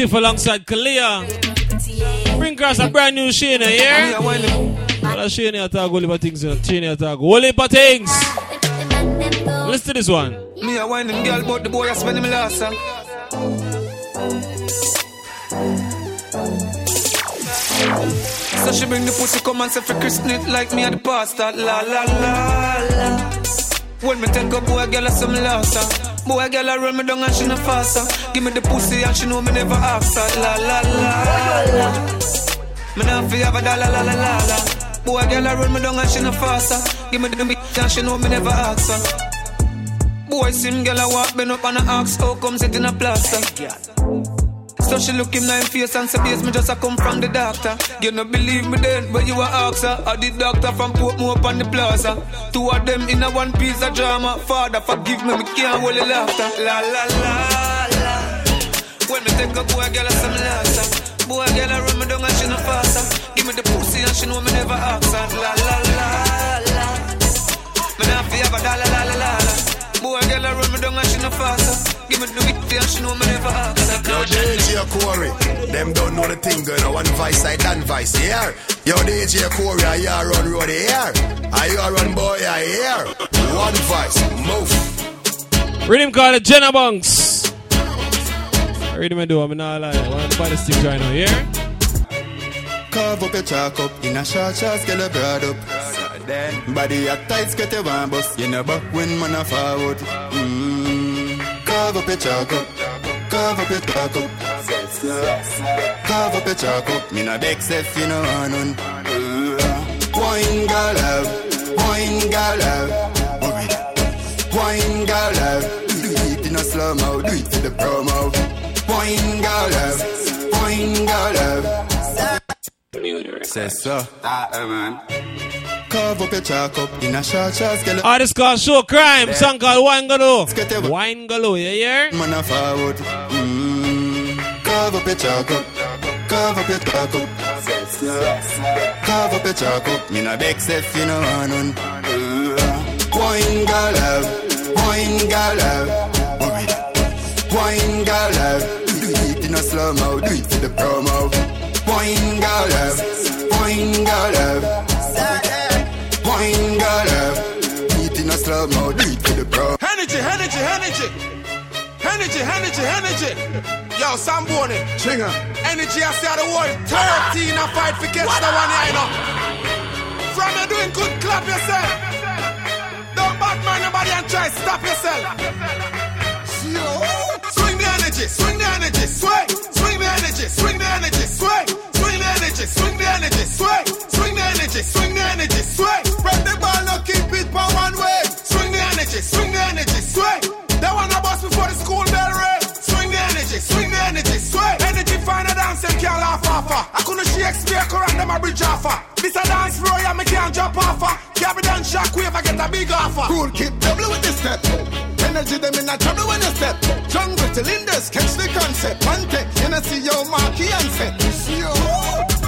Tiff alongside Kalia. Bring across a brand new Shane, eh, yeah? Well, a Shane attack, whole heap of things, know. Shane attack, whole heap of things. Listen to this one. Me a whining girl, but the boy a spending me last song. So she bring the pussy come and say for christen it like me at the pastor. La la la la. When me take a boy, girl, some laughter. Boy, girl, a run me down and she no faster. Give me the pussy and she know me never ask her. La la la la. Me not fi have a da la la la la. Boy, girl, a run me down and she no faster. Give me the beat and she know me never ask her. Boy, sim girl, I walk bend up and I ask how comes it in a plaster. So she look him in face and say, yes, me just a come from the doctor. You no believe me then, but you a her. Or the doctor from Portmore up on the plaza. Two of them in a one piece of drama. Father, forgive me, me can't hold the laughter. La la la la. When me take a boy, girl, I some laughter. Boy, girl, I run me down and she no faster. Give me the pussy and she know me never ask her. La la la la. Me not fi have a da la la la la la. Boy, girl, I run me down and she no faster. Give me the witty and she know me never ask her. Yo, DJ Corey, them don't know the thing going on. One vice, I done vice, here. Yo, DJ Corey, I here run road here. I here run boy, I here. One vice, move. Rhythm called the Jenna Bunks. Rhythm I do, I'm not lying. One body stick right now, yeah? Carve up your chalk up in a short short scale of broad up. Body a tight skirt you want bust. You know back when man a forward. Mm. Carve up your chalk up. Carve up your chalk up. Carve up your chalk up. Me no beg if you know none. Uh, Wine girl love. Wine girl love. Wine girl love. Do it in a slow mo. Do it for the promo. Wine girl love. Wine girl love. Say so. Ah, man. Carve up your chalk up in a short short scale. Artist called Show Crime, song called Wine Galo. Wine Galo, yeah, yeah? Man a forward. Mm. Carve up your chalk up. Carve up your chalk up. Carve up your chalk up. Me no beg if you know want none. Uh, Wine girl love. Wine girl love. Wine girl love. Do it in a slow mo. Do it for the promo. Wine girl love. Wine girl love. Wine girl love. Do it in a slow mo. Do it for the pro. Energy, energy, energy. Energy, energy, energy. Yo, Sam Boney. Chinga. Energy, I say the word 13 I fight for catch the one here, you know. From you doing good, clap yourself. Don't bad man nobody and try stop yourself. Swing the energy, swing the energy, swing. Swing the energy, swing the energy, swing. Swing the energy, swing the energy, swing. Swing the energy, swing the energy, swing. Spread the ball, no keep it for one way. Swing the energy, swing the energy, swing. That one a bus before the school bell ring. Swing the energy, swing the energy, swing. Energy find a dance and can't laugh off. I couldn't Shakespeare correct them a bridge offer. This a dance floor, yeah, me can't jump off done shockwave, I get a big offer. Cool keep double with the step. Energy them in a trouble when you step. Jungle till indus catch the concept. One take, you know see your marquee and set.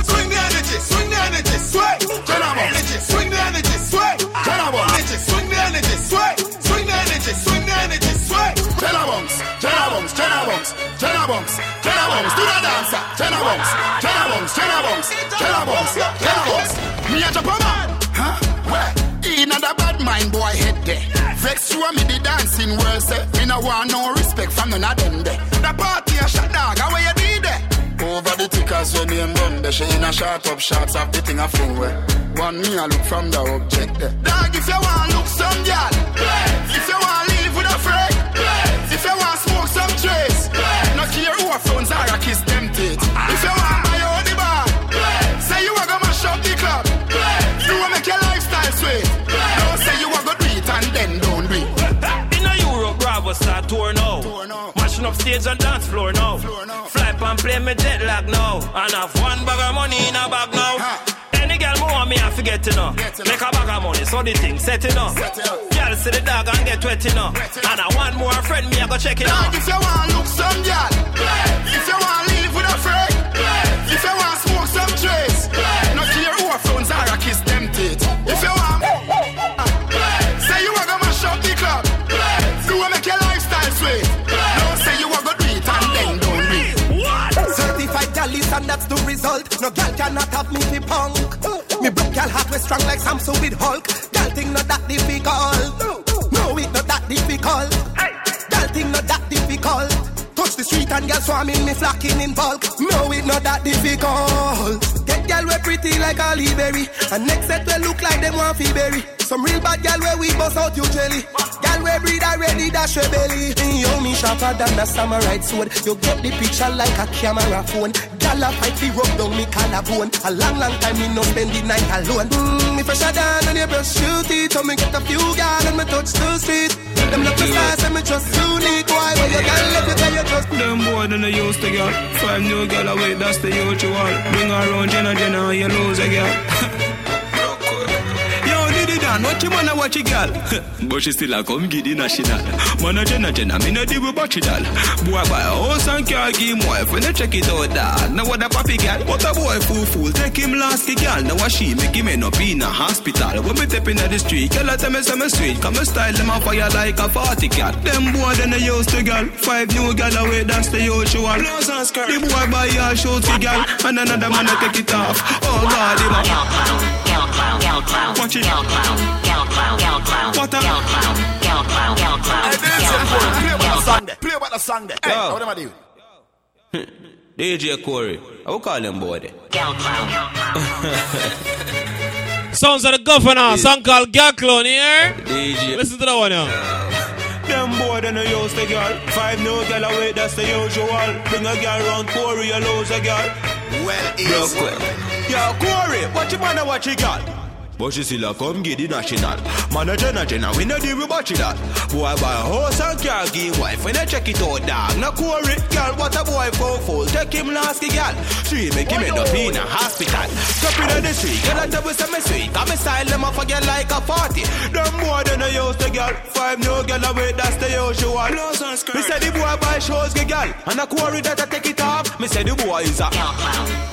Swing the energy, swing the energy, sway. Turn on energy, swing the energy, sway. Turn on energy, swing the energy, sway. Swing the energy, swing the energy, sway. Turn a bounce, turn bounce, turn bounce, turn bounce, turn bounce, do the dancer. Turn a bounce, turn bounce, turn bounce, turn bounce, turn bounce. Me a jump man. Huh? Where? In a bad mind boy. Vex and me the dancing world say. Eh? Me no want no respect from none of them there. The party a shot dog, how you did there? Over the tickers when name done there. She in a shot up shots of the thing a fling where. One me a look from the object there. Dog if you want look some girl. If you tour now. Mashing up stage and dance floor now. Fly and play me jet lag now. And I have one bag of money in a bag now. Any girl more want me, I forget to know. Make a bag of money, so the thing set it up. Girl see the dog and get wet know. And I want more friend, me I go check it out. If you want look some girl. If you want live with a friend. If you want smoke some trace. not who a phones are a kiss them teeth. If you want. Result. No girl cannot have me fi punk. Me broke girl heart was strong like Samson with Hulk. Girl thing not that difficult. No, it not that difficult. Girl thing not that difficult. Touch the street and girl swarming me flocking in bulk. No, it not that difficult. Get girl we pretty like a Berry. And next set we look like them fi berry. Some real bad girl where we bust out you jelly. Girl we breed already dash your belly. Yo, me sharper than the samurai sword. You get the picture like a camera phone. Girl a fight fi rub down me collarbone. A long, long time me no spend the night alone. Mm, me fresher than when you brush your teeth. So me get a few girl and me touch the street. Them look the stars and me just unique. Why when you girl left you tell you just Them boy than they used to girl. Five new girl away, that's the usual. Bring her around, Jenna you know you lose again. Diddy Dan, what you wanna watch a girl? but she still a come get the national. Man a Jenna Jenna, me no deal with battery doll. Boy buy a house and car, give him wife, when you check it out dog. Now what a papi girl, what a boy fool fool. Take him last the girl, now what she make him end up in a hospital. When me step in the street, girl I tell me say me sweet. Come me style them on fire like a party cat. Them boy then they used to girl. Five new girl away, that's the usual. Blouse and skirt. The boy buy a short for girl, and another man a take it off. Oh God, him a Watch it. What a Play about the song there. Play about the song there. Hey, Yo. what am I doing? DJ Corey. I will call him boy there. Sounds of the governor, song called Girl Clown, here. DJ. Listen to that one now. Them boy then they used to girl. Five new girl away, that's the usual. Bring a girl round Corey, you lose a girl. Well, Real quick. Yo, Corey, what you wanna watch a girl? But she still a come get the national. Man a Jenna Jenna, we no deal with battery that Boy buy a house and car, give wife When I check it out dog. Now Corey, girl, what a boy for fool. Take him last girl. She make him end up in a hospital. Stop in the street, girl I tell me say me sweet. Got me style them off a girl like a party Them boy then I use the girl. Five new girl away, that's the usual Me say the boy buy shows girl. And a Corey that I take it off. Me say the boy is a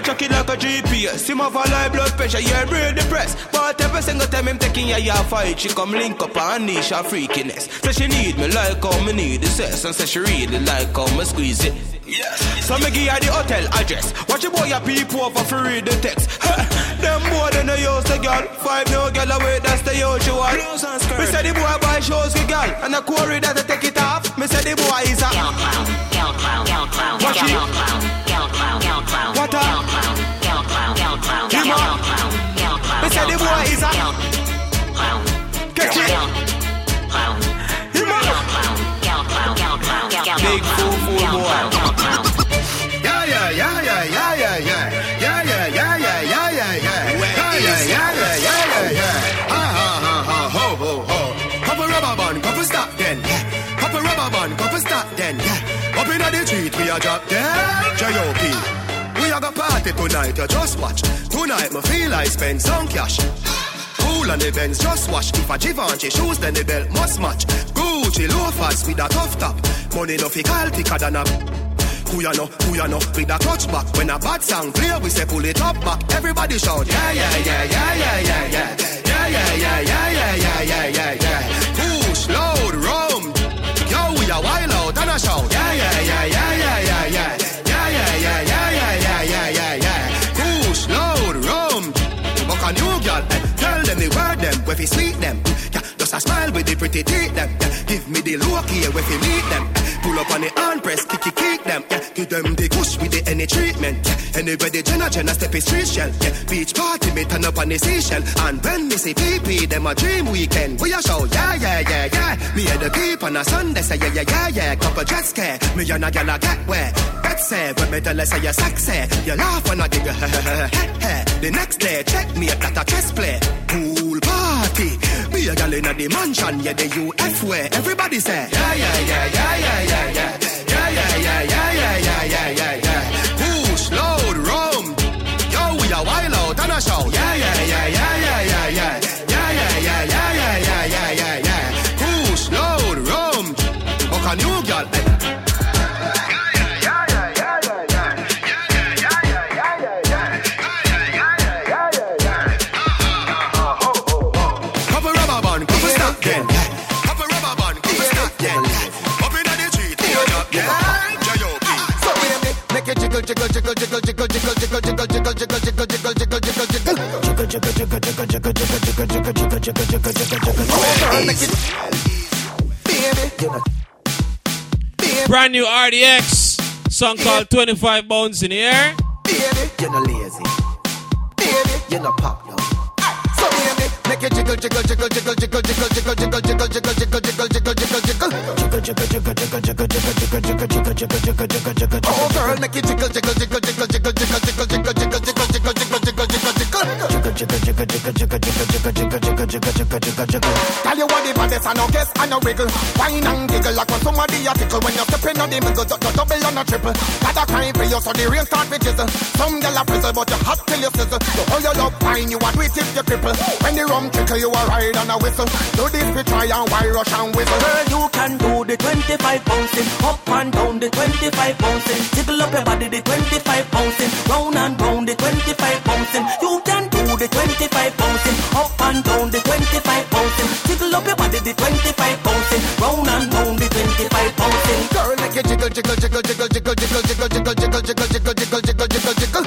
A track it like a GPS. See my high blood pressure, yeah, real depressed. But every single time him taking ya ya fight, she come link up and niche her freakiness. Say she need me like how me need the sex, and say she really like how me squeeze it. Yes. So me give her the hotel address. Watch your boy your people over read the text. Them boy they no use the girl. Five no girl away, that's the usual. Me say the boy buy shows with girl, and the quarry that I take it off. Me say the boy is a girl clown, girl clown, girl clown, girl clown, girl clown, girl clown, what clown, girl clown, girl clown, girl clown, girl clown, girl clown. Me clown, the clown, is clown, girl clown, catch clown, girl clown, girl clown, girl clown, girl clown, girl clown. Big clown drop dead. J.O.P. We are the party tonight, you just watch. Tonight, me feel I spend some cash. Cool on the Benz, just wash. If a Givenchy shoes, then the belt must match. Gucci loafers with a tough top. Money no fi call thicker than a. Who ya know, who ya know, with a touch back. When a bad song play, we say pull it up back. Everybody shout, yeah, yeah, yeah, yeah, yeah, yeah, yeah. Yeah, yeah, yeah, yeah, yeah, yeah, yeah, yeah, yeah. Push, load, rum. Yo, we a wild out and a shout, yeah, yeah, yeah, yeah, yeah. Where fi sweet them. Yeah, just a smile with the pretty teeth them. Yeah, give me the look here, where fi meet them. Pull up on the hand press, kick it, kick them. Yeah, give them the push with the any treatment. Yeah, the Jenna Jenna step is street shell. Yeah, beach party me turn up on the seashell. And when me see PP, them a dream weekend. We a show, yeah, yeah, yeah, yeah. Me and the keep on a Sunday, say yeah, yeah, yeah, yeah. Couple dress care, me and a gal a get where. That's say, when me tell her say you're sexy. You laugh when I you The next day, check me at that a chess play. Party. Be a gal in the mansion, yeah, the UF where everybody say, yeah, yeah, yeah, yeah, yeah. Yeah, yeah, jiggle, jiggle, jiggle, jiggle, jiggle, jiggle, jiggle, jiggle, jiggle, jiggle, jiggle, jiggle, jiggle, jiggle. Jiggle, jiggle, jiggle, jiggle, jiggle, jiggle, jiggle, jiggle, jiggle, jiggle, jiggle, jiggle, jiggle. Oh, girl, make it. Baby, you know. Brand new RDX song called 25 Bones in the Air. Baby, you're not lazy. Baby, you're not pop, no. So baby, make it jiggle, jiggle, jiggle, jiggle, jiggle, jiggle, jiggle, jiggle, jiggle, jiggle, jiggle, jiggle, jiggle, jiggle, jiggle. Jiggle, jiggle, jiggle, jiggle, jiggle, jiggle, jiggle, jiggle, jiggle, jiggle, jiggle, jiggle, jiggle. Oh, girl, make it jiggle, jiggle, jiggle, jiggle, jiggle, jiggle, jiggle, jiggle, jiggle, jiggle, jiggle, jiggle, jiggle, jiggle, jiggle. Jiggle, jiggle, jiggle, jiggle, jiggle, jiggle, jiggle, jiggle, jiggle, jiggle, jiggle, jiggle. Tell you. Some gyal a frizzle, but you hot till you sizzle. So all your love fine, you a do it if you cripple. When the rum trickle, you a ride on a whistle. Do this we try and why rush and whistle. Girl, you can do the 25 bouncing, up and down the 25 bouncing, jiggle up your body the 25 bouncing, round and round the 25 bouncing. You can do the 25 bouncing, up and down the 25 bouncing, jiggle up your body the 25 bouncing, round and round the 25 bouncing. Girl, make it jiggle, jiggle, jiggle, jiggle, jiggle, jiggle, jiggle, jiggle, jiggle, jiggle, jiggle, jiggle, jiggle, jiggle, jiggle.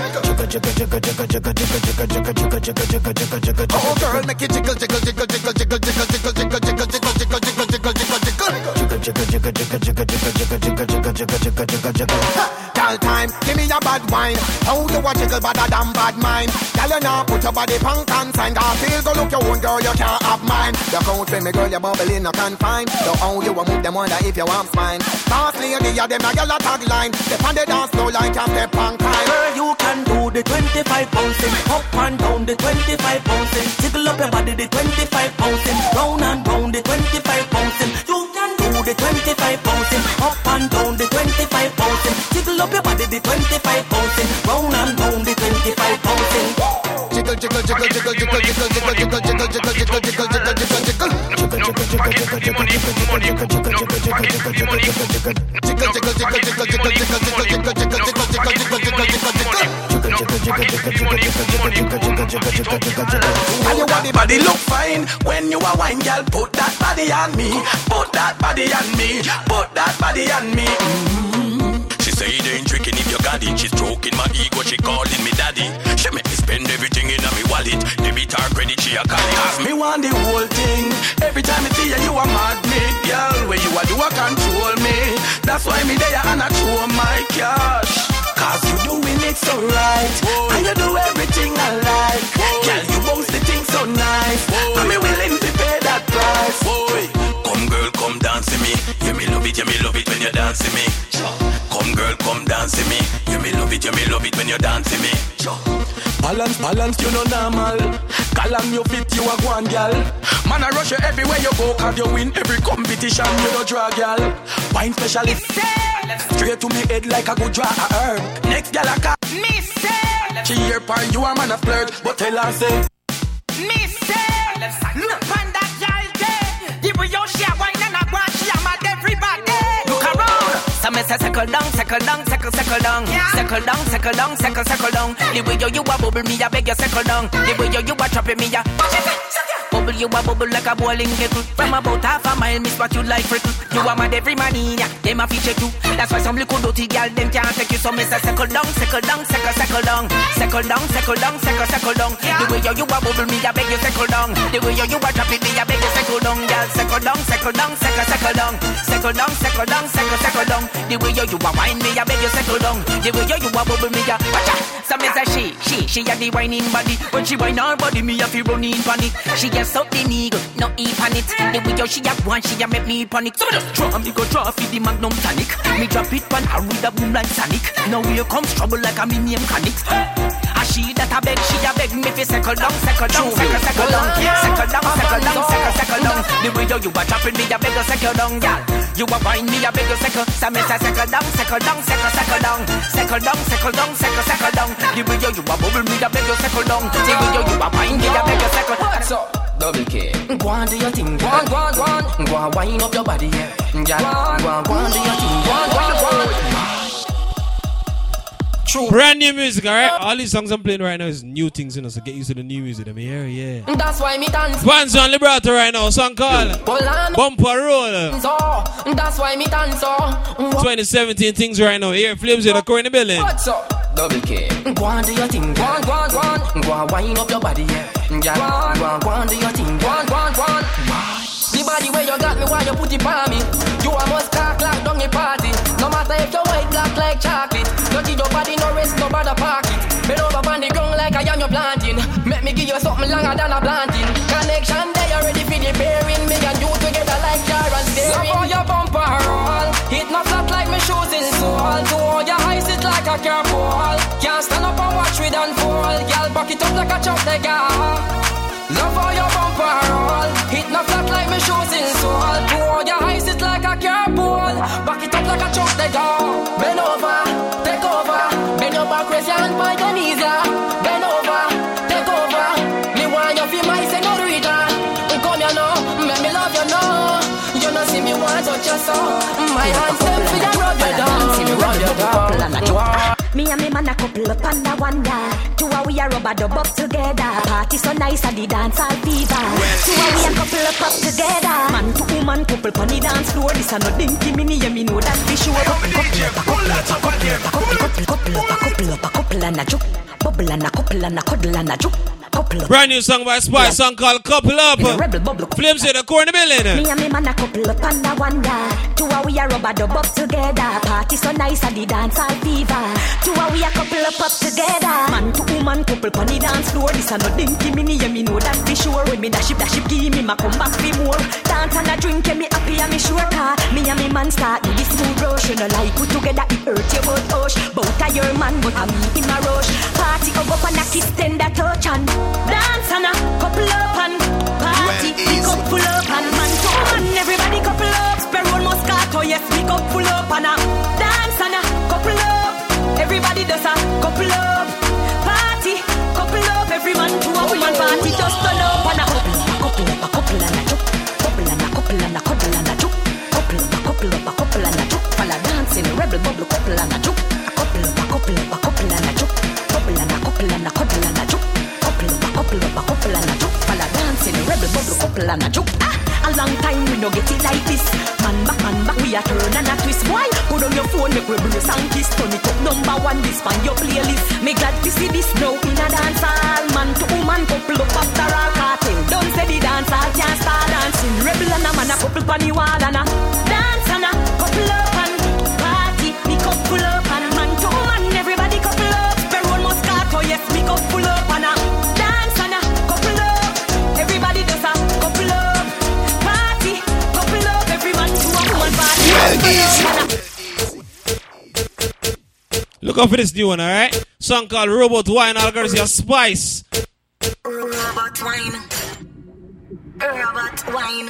Jiggle, jiggle, jiggle, jiggle, jiggle, jiggle, jiggle, jiggle, jiggle, jiggle, jiggle, jiggle, jiggle. Oh, girl, make it jiggle, jiggle, jiggle, jiggle, jiggle, jiggle, jiggle, jiggle, jiggle, jiggle, jiggle, jiggle, jiggle, jiggle, jiggle. Jiggle, jiggle, jiggle, jiggle, jiggle, jiggle, jiggle, jiggle, jiggle, jiggle, jiggle, jiggle. Time, give me a bad wine. How you a jiggle better than bad mind? Girl, you now put your body punk and sign. Got feel go look your own girl, you can't have mine. You count for me, girl, you bubble bubbling, no confine. So how you a move them wonder if you want spine. Boss lady, you them a girl a tagline. Step on the dance floor like you step on time. Girl, you can do the 25 bouncing, up and down the 25 bouncing, jiggle up your body the 25 bouncing, round and round the 25 bouncing. You can do the 25 bouncing, up and down the 25 bouncing, jiggle up your body the 25 bouncing, round and round the 25 bouncing. Jiggle, jiggle, jiggle, jiggle, jiggle, jiggle, jiggle, jiggle, jiggle, jiggle, jiggle, jiggle, jiggle, jiggle, jiggle. Jiggle, jiggle, jiggle, jiggle, jiggle, jiggle, jiggle, jiggle, jiggle, jiggle, jiggle, jiggle, jiggle, jiggle. Jiggle, jiggle, jiggle, jiggle, jiggle, jiggle, jiggle, jiggle, jiggle, jiggle, jiggle, jiggle, jiggle, jiggle. And you want the body look fine when you a wine, girl. Put that body on me, put that body on me, put that body on me. She say it ain't tricking if you got it. She stroking my ego, she calling me daddy. She make me spend everything in my wallet. Debit her credit, she a call it. Cause me want the whole thing. Every time I see you, you a mad me, girl. Where you a do a control me. That's why me there and I throw my cash. Cause you doing it so right. And you do everything I like. Girl, you bounce the thing so nice. And me willing to pay that price. Come girl, come dance to me. You me love it, you me love it when you dance to me. Come girl, come dance to me. You me love it, you me love it when you dance to me. Balance, balance, you know normal. Calam you fit, you a one gal. Man, I rush you everywhere you go, cause you win every competition, you no draw gal. Wine specialist. Straight to me head like a good draw a herb. Next gal a call. Me say, She hear pan, you a man a flirt, but tell her say. me say, look Yes, I suckle long, suckle down, suckle, suckle long, Yeah. Suckle down, suckle long. suckle, suckle down. The way yo you a bubble me, I beg you suckle long. The way yo you a trap me, I. Bubble you a bubble like a bowling kettle From about half a mile, miss what you like frickle You a mad every man in ya, them a feature too. That's why some little dirty girl, them can't take you. So me say circle down, circle down, circle, circle down. Circle down, circle down, circle, circle down. The way you you a bubble me, I beg you circle down. The way you you a drop it me, I beg you circle down Girl, circle down, circle down, circle, circle down. Circle down, circle down, circle, circle down. The way you you a wine me, I beg you circle down. The way you you a bubble me, I watch out. So me say she, she, she a the whining body. When she whine her body, me a feel run in panic. She a suck the needle, no eat on it The way she a one, she a make me panic. So me just draw me go draw for the magnum tonic. Me drop it pan her with a boom like Sonic. Now here comes trouble like a mini mechanic A she that a beg, she a beg me fi circle down, circle down, circle, circle down. Circle down, circle down, circle, circle down. The way you a dropping me, a beg you circle down, girl You a wine me, a beg you circle So me say circle down, circle down, circle, circle down. Circle down, circle down, circle, circle down. The way you a bubble me, a beg you circle down. The way you a wine me, a beg you circle. What's up? Double K. Go on do your thing, go on, go on, go on. Go on, wind up your body, yeah. Girl, go on, go on do your thing, go on, go on, go on. True. Brand new music, alright? All these songs I'm playing right now is new things, you know, so get used to the new music. I mean, yeah, yeah. That's why me dance. Bands on Liberator right now, song called Bumper Roll. So, that's why me dance. So, 2017 things right now. Here, Flames with the core in the building. What's up? Double K. Go on, do your thing. Go on, go on, go on. Go on, wind up your body, yeah. Yeah. Go on, go on, do your thing. Go on, go on, go on. The body where you got me, why you put it on me? You a must cock like down a party. No matter if you white, black like chocolate. You give your body rest, pocket. Bend over on the ground like I am your planting. Make me give you something longer than a planting. Connection there, you ready for the pairing. Me and you together like car and steering. Love how your bumper roll. Hit not flat like me shoes in soul. To all your eyes, it like a car pole. Can't stand up and watch with unfold. Girl, back it up like a chop gas. Love how your bumper roll Hit no flat like me shoes in soul Pour your eyes it like a car pole Back it up like a truck they go Me and me man a couple up on a night. Two a we a rubber dub up together. Party so nice at the dance all fever. Two a we a couple up up together. Man to woman couple pon the dance floor. This a no dinky mini, yeah me know that for sure. Couple couple up, a couple up, a couple up, a couple couple couple up, a couple up, a couple and a juke. Bubble and a couple and a cuddle and a juke. Couple up. Brand new song by Spice, song called Couple Up. Flames with the core in the corner building. Me and me man a couple up on a one night. Two a we a rubber dub up together. Party so nice at the dance all fever. Two a we a couple up up together. Man to woman couple pon the dance floor. This a no dinky mini, yeah me know that for sure. When me dash it, dash it, give me my come back for more. Dance and a drink, yeah me happy and me sure car. Me and me man start this smooth rush. You know like we together it hurt you but hush. Both a your man but a me in a rush. Party up and a kiss tender touch and dance and a couple up and party. Couple up and man to man everybody make we brace and kiss. Turn it up number one, this find your playlist. Me glad to see this now in a dance hall. Man to woman, couple up after all cartel. Don't say the dance hall can't start dancing. Rebel and a man a couple the wall and a Look out for this new one, alright? Song called Robot Wine, all girls your Spice. Robot wine. Robot wine.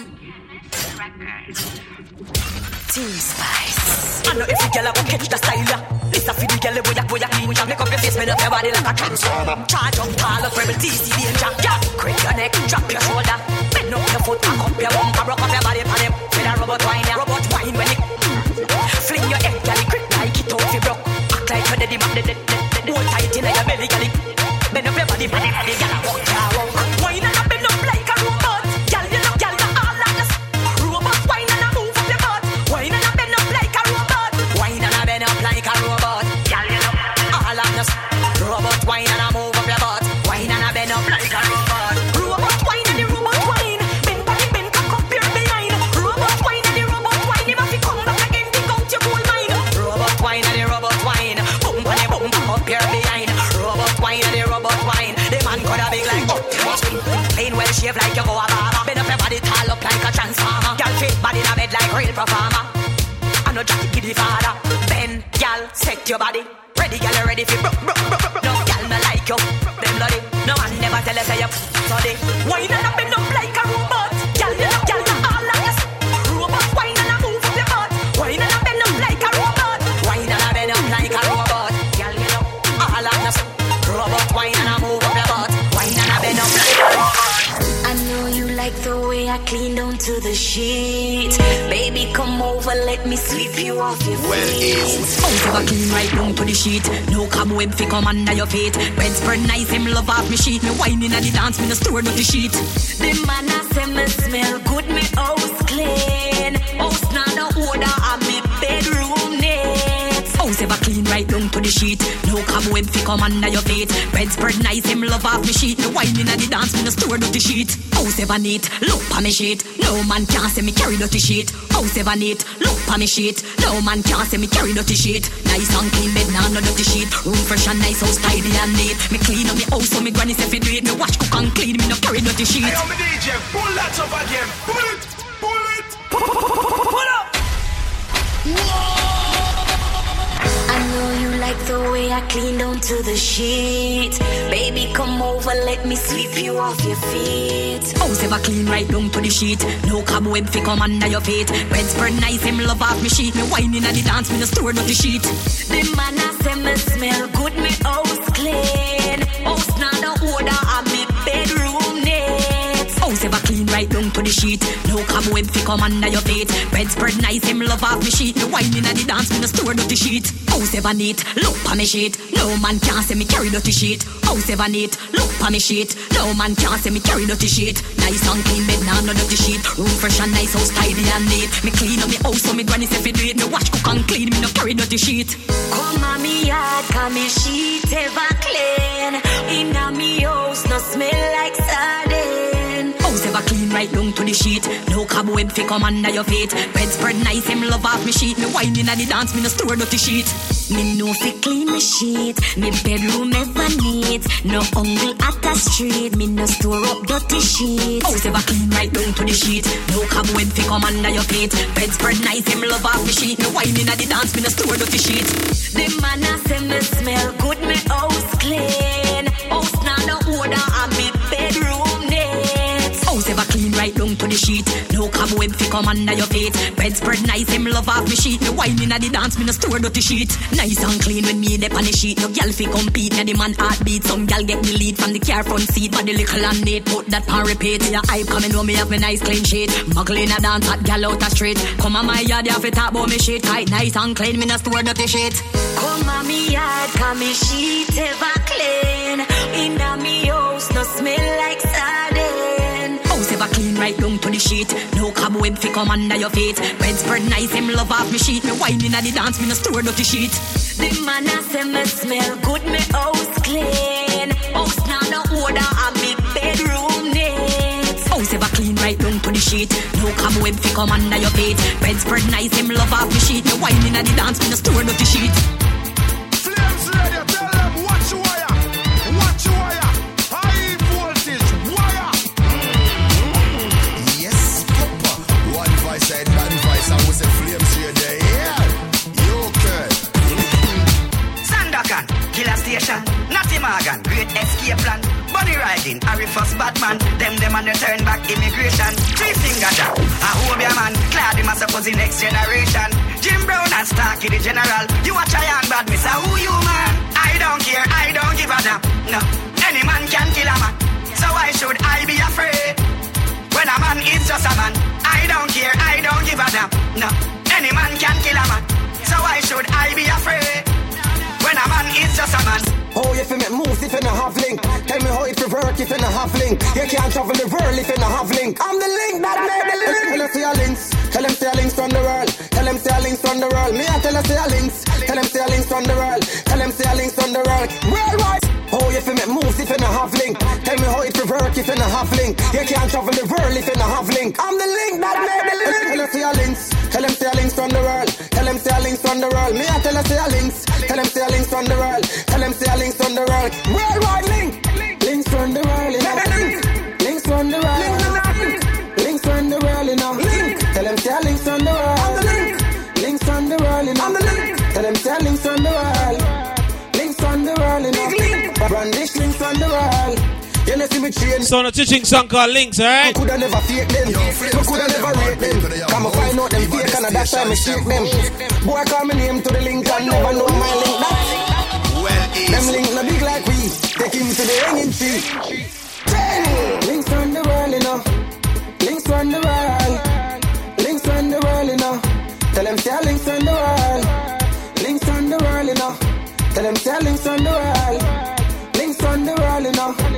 T-Spice. I know every girl I will catch the style. This a for the girl with a boy a clean ya. Make up your face, make up your body like a transformer. Charge up, call up, rebel TC danger. Yeah, crack your neck, drop your shoulder. Bend up your foot, cock up your bumper, rock up your body, pan him. With a robot wine. Robot Dead, dead, dead, dead. Girl. it. Bend up your body, body, body. Wine shave like you go a barber. Bend up your body tall up like a transformer. Girl fit body in a bed like real performer. I know Jackie the father. Bend, girl, set your body. Ready, girl, you ready for broke, broke, broke, broke. No, girl, me like you. Them bloody. No man never tell us say you sorry. Wine and a me sweep you off your feet. Well, easy. House ever clean right down to the sheet. No cobweb fi come under your feet. Bed spread nice, him love off me sheet. Me whining at the dance, me no store dirty sheet. The man a say me smell good, me house clean. Clean right down to the sheet. No cobweb fi come under your feet. Bed spread nice, him love off me sheet. Me whining at the dance, me no store dirty sheet. House ever neat, look pa me sheet. No man can say me carry dirty sheet. House ever neat, look pa me sheet. No man can say me carry dirty sheet. Nice and clean bed, now no dirty sheet. Room fresh and nice, house tidy and neat. Me clean up me house so me granny say fi do it. Me wash cook and clean, me no carry dirty sheet. Hey, yo, me DJ, pull that up again. Pull it, pull it. Pull up. I know you like the way I clean down to the sheet. Baby, come over, let me sweep you off your feet. House ever clean right down to the sheet. No cobweb fi come under your feet. Bed spread nice, him love off me sheet. Me whining at the dance, me no store the sheet. The man I say me smell good, me house clean. House now no order, and me bedroom neat. House ever clean right the sheet. No cobweb fi come under your feet. Bed spread nice, him love off me sheet. Me whining at the dance, me no store dirty sheet. House ever neat, look pa me sheet. No man can say me carry dirty sheet. House ever neat, look pa me sheet. No man can say me carry dirty sheet. Nice and clean bed, now no dirty sheet. Room fresh and nice, house tidy and neat. Me clean up me house so me granny say fi do it. Me wash cook and clean, me no carry dirty sheet. Come on me yard, come me sheet ever clean. Inna me house no smell like sardine. House ever clean right down to the sheet. No cobweb fi come under your feet. Bed spread nice, him love off me sheet. Me whining at the dance, me no store dirty sheet. Me no fi clean me sheet. Me bedroom ever neat. No uncle at the street. Me no store up dirty sheet. House ever clean right down to the sheet. No cobweb fi come under your feet. Bed spread nice, him love off me sheet. Me whining at the dance, me no store dirty sheet. The man a say me smell good, me house clean. The sheet. No cobweb fi come under your feet. Bed spread nice, him love off me sheet. Me whining at the dance, me no store dirty sheet. Nice and clean when me dep on the sheet. No gal fi compete, me the man heartbeat. Some gal get the lead from the car front seat, but the little and neat. Put that pan repeat. Yeah, hype coming home, me have me nice clean sheet. Muggle a dance, hot gal out the street. Come on my yard, you have to talk about me shit. Tight, nice and clean, me no store dirty sheet. Come on me yard, come me sheet ever clean. Inna me house, no smell like sardine. Right down to the sheet. No cobweb fi come under your feet. Bed spread nice, him love off me sheet. Me whining at the dance, me no store dirty sheet. The man a say me smell good, me house clean. House now no order, and me bedroom neat. House ever clean right down to the sheet. No cobweb fi come under your feet. Bed spread nice, him love off me sheet. Me whining at the dance, me no store dirty sheet. Morgan, Great Escape Plan, Bunny Riding, Harry First Batman, them them on the turn back immigration, Three Finger Jack, a Hobia Man, Clad him as suppose the next generation, Jim Brown and Starky the General, you a try and bad miss, who you man? I don't care, I don't give a damn, no, any man can kill a man, so why should I be afraid? When a man is just a man, I don't care, I don't give a damn, no, any man can kill a man, so why should I be afraid? When a man is just a man. Oh, if you make moves if you're not have link. Tell me how it will work if you're not have link. You can't travel the world if you're not have link. I'm the link that made the link. Tell us your links. Tell them say links from the world. Tell them say links from the world. Me I tell us your links. Tell them say links from the world. Tell them say links from the world. Worldwide. Oh, if you make moves if not have link. Tell me how it will work if not have link. You can't travel the world if you not have link. I'm the link that made the link. Tell us your links. Tell them say links from the world. Tell them say links from the world. Me I tell us your links. Tell them say links from the world. Tell them say links from the world. Worldwide link. Links me chain. So on a teaching song called Links, alright? Coulda never fake them. Me coulda never rate them. Come and find out them fake and that's why me shake them. Boy call me name to the link and never know my link. That. Them link no big like we. Take him to the hanging tree. Links from the world, you know. Links from the world. Links from the world, you know. Tell them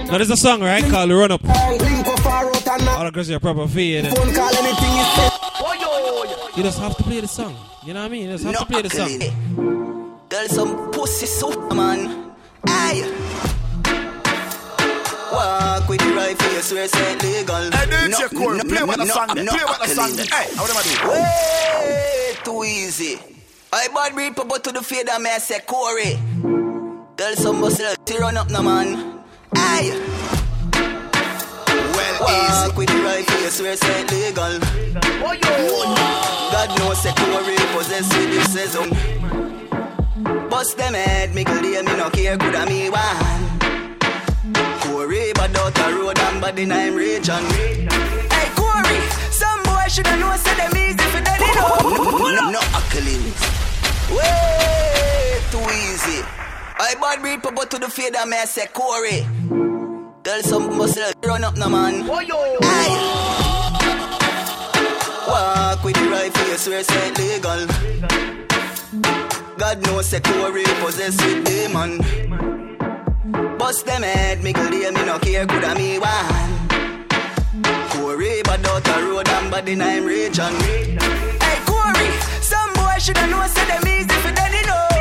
Now there's a song, right, called Run Up. Link up far out and All the girls are proper fade. phone call anything is said. Oh, you just have to play the song. You know what I mean? You just have to play the song. Girl, some pussy so man. Aye. Walk with the rifle, you swear say legal. Hey, DJ Corey, play what the song then. Play what the song then. Hey, how them a do? Way too easy. I bad breed but to the fade and me I say Corey. Girl, some must to run up no man. Aye. Well, Walk with the rifle, you swear say legal. God knows say Corey possess with this season. Bust them head, me go there, me no care, good a me one. Corey, but out the road and body nine region. Hey Corey, some boy shoulda know say them easy for daddy no. No, no, no accolades. Way too easy. I bad breed but to the fade and me I say Corey. Girl, some must run up no man. Oh, Aye. Walk with the rifle, you swear say legal. God knows say Corey possess with demon. Bust them head, me go there, me no care, could a me one. Corey, but out the road and body nine region. Hey Corey, some boy shoulda know say them easy for daddy no. Not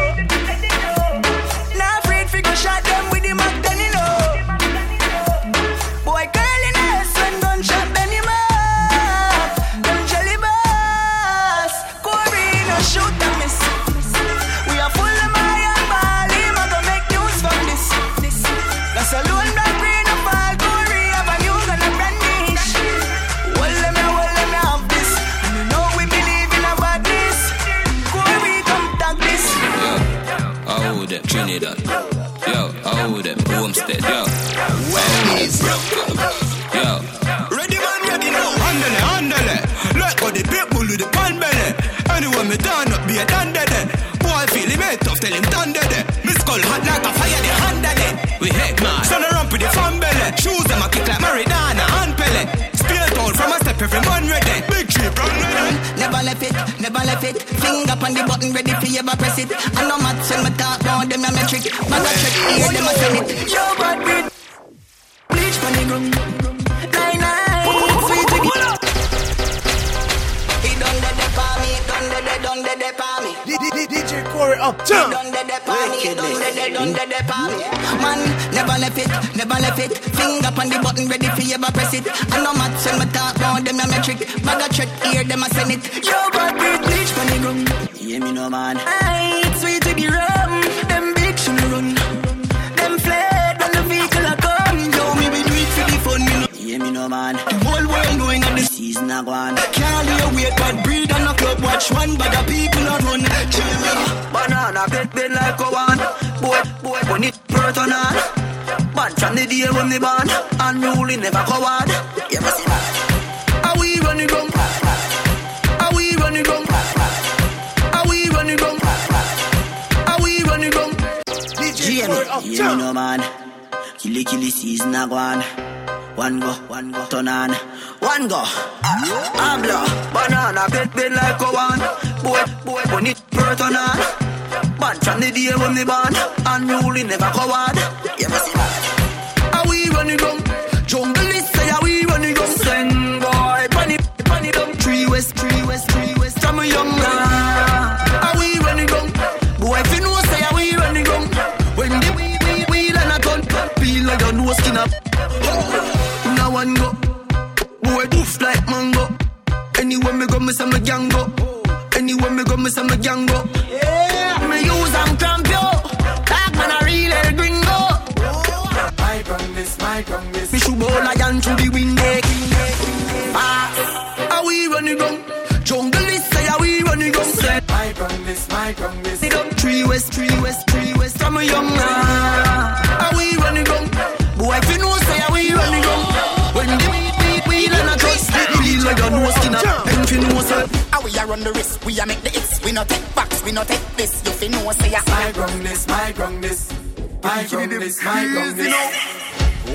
My Congress, my Congress.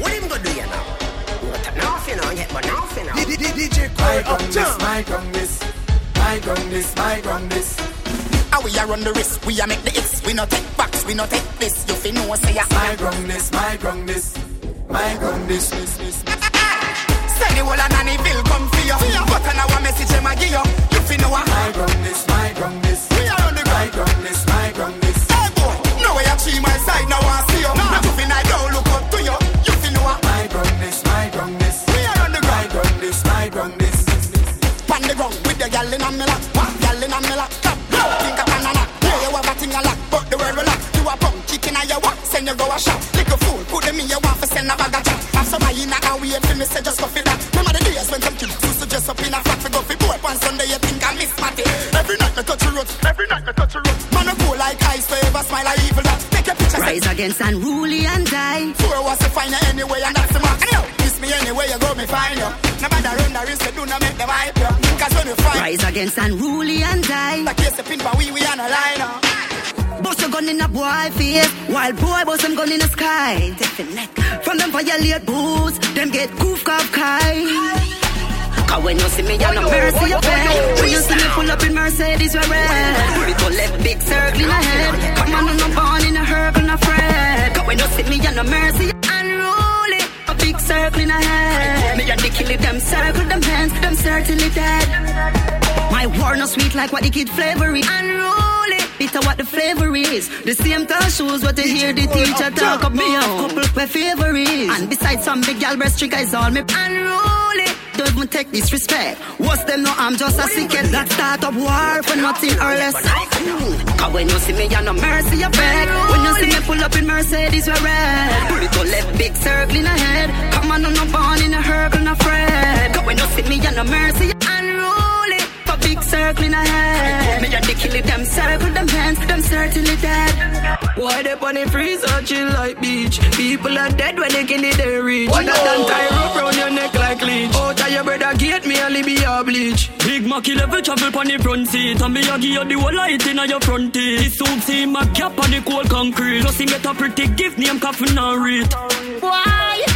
What him gonna do ya now? Nothing on yet, but nothing now. DJ Corey up, my Congress. My Congress, my Congress. How we are run the risk, we are make the hits. We not take backs, we not take this. You fi know say ya. My Congress, my Congress. My gun this, this, this, this. Send the whole of Nannyville come for you. But I know a message them a give you. You fi know a my gun this, my gun this. We are on the my gun this, my gun this. Hey boy, no way I cheat my side now I see you. Now you fi I don't look up to you. You fi know my gun my this. We are on the my gun my this. Pan the ground with the gal in a me lap, gal in a me lap. Come, think a banana. Yeah, you have a thing a lock, but the world will lock. You a punk kicking a your walk, send you go a shot. Little fool, put them in your want for send a bag of chat. Have somebody in a way for me say just go for that. Remember the days when some kids used to dress up in a frock for go for boy on Sunday. You think I miss Matty? Every night me touch the road, every night me touch the road. Man I go like ice, forever smile like evil. That a. Rise against unruly and die. Four was to find you anyway, and that's the mark. And miss me anyway, you go me find you. No matter run the risk, you do not make them hype you. Cause when you fight, Rise against unruly and die. like you pin for we, we on a line now. Bust a gun in a boy face, while boy bust them gun in the sky. Take the neck from them violate boots, them get goof cop kai. Cause when you see me, you no mercy you. When you see me pull up in Mercedes, we're red. It all left big circle in the head. Come on, no born in a hurry, no fret. Cause when you see me, you no mercy. Unruly, a big circle in the head. Me and the kill them circle, them hands, them certainly dead. My war no sweet like what the kid flavor is. Unruly, bitter what the flavor is. The same tall shoes what you hear the teacher talk up me. Have couple where favor is. And besides some big gal breast trick is all me. Unruly, don't even take disrespect. What's them no, I'm just a sicket that start up war for nothing or less. Mm. Cause when you see me, you no mercy beg. When you see me pull up in Mercedes, we're red. Pull it all left big circle in the head. Come on, I'm not born in a hurry, no fret. Cause when you see me, you no mercy. Unruly, big circle in the head. Me and the kill it, them circle, them hands, them certainly dead. Why they on the freezer chill like beach? People are dead when they kill it, they reach. What than tie rope round your neck like leech. Oh, Out of your brother gate, me only be a bleach. Big Macky level travel on the front seat. And me a give you the whole light in your front teeth. This suit see my cap on the cold concrete. Plus him get a pretty gift name coffin and read. Why?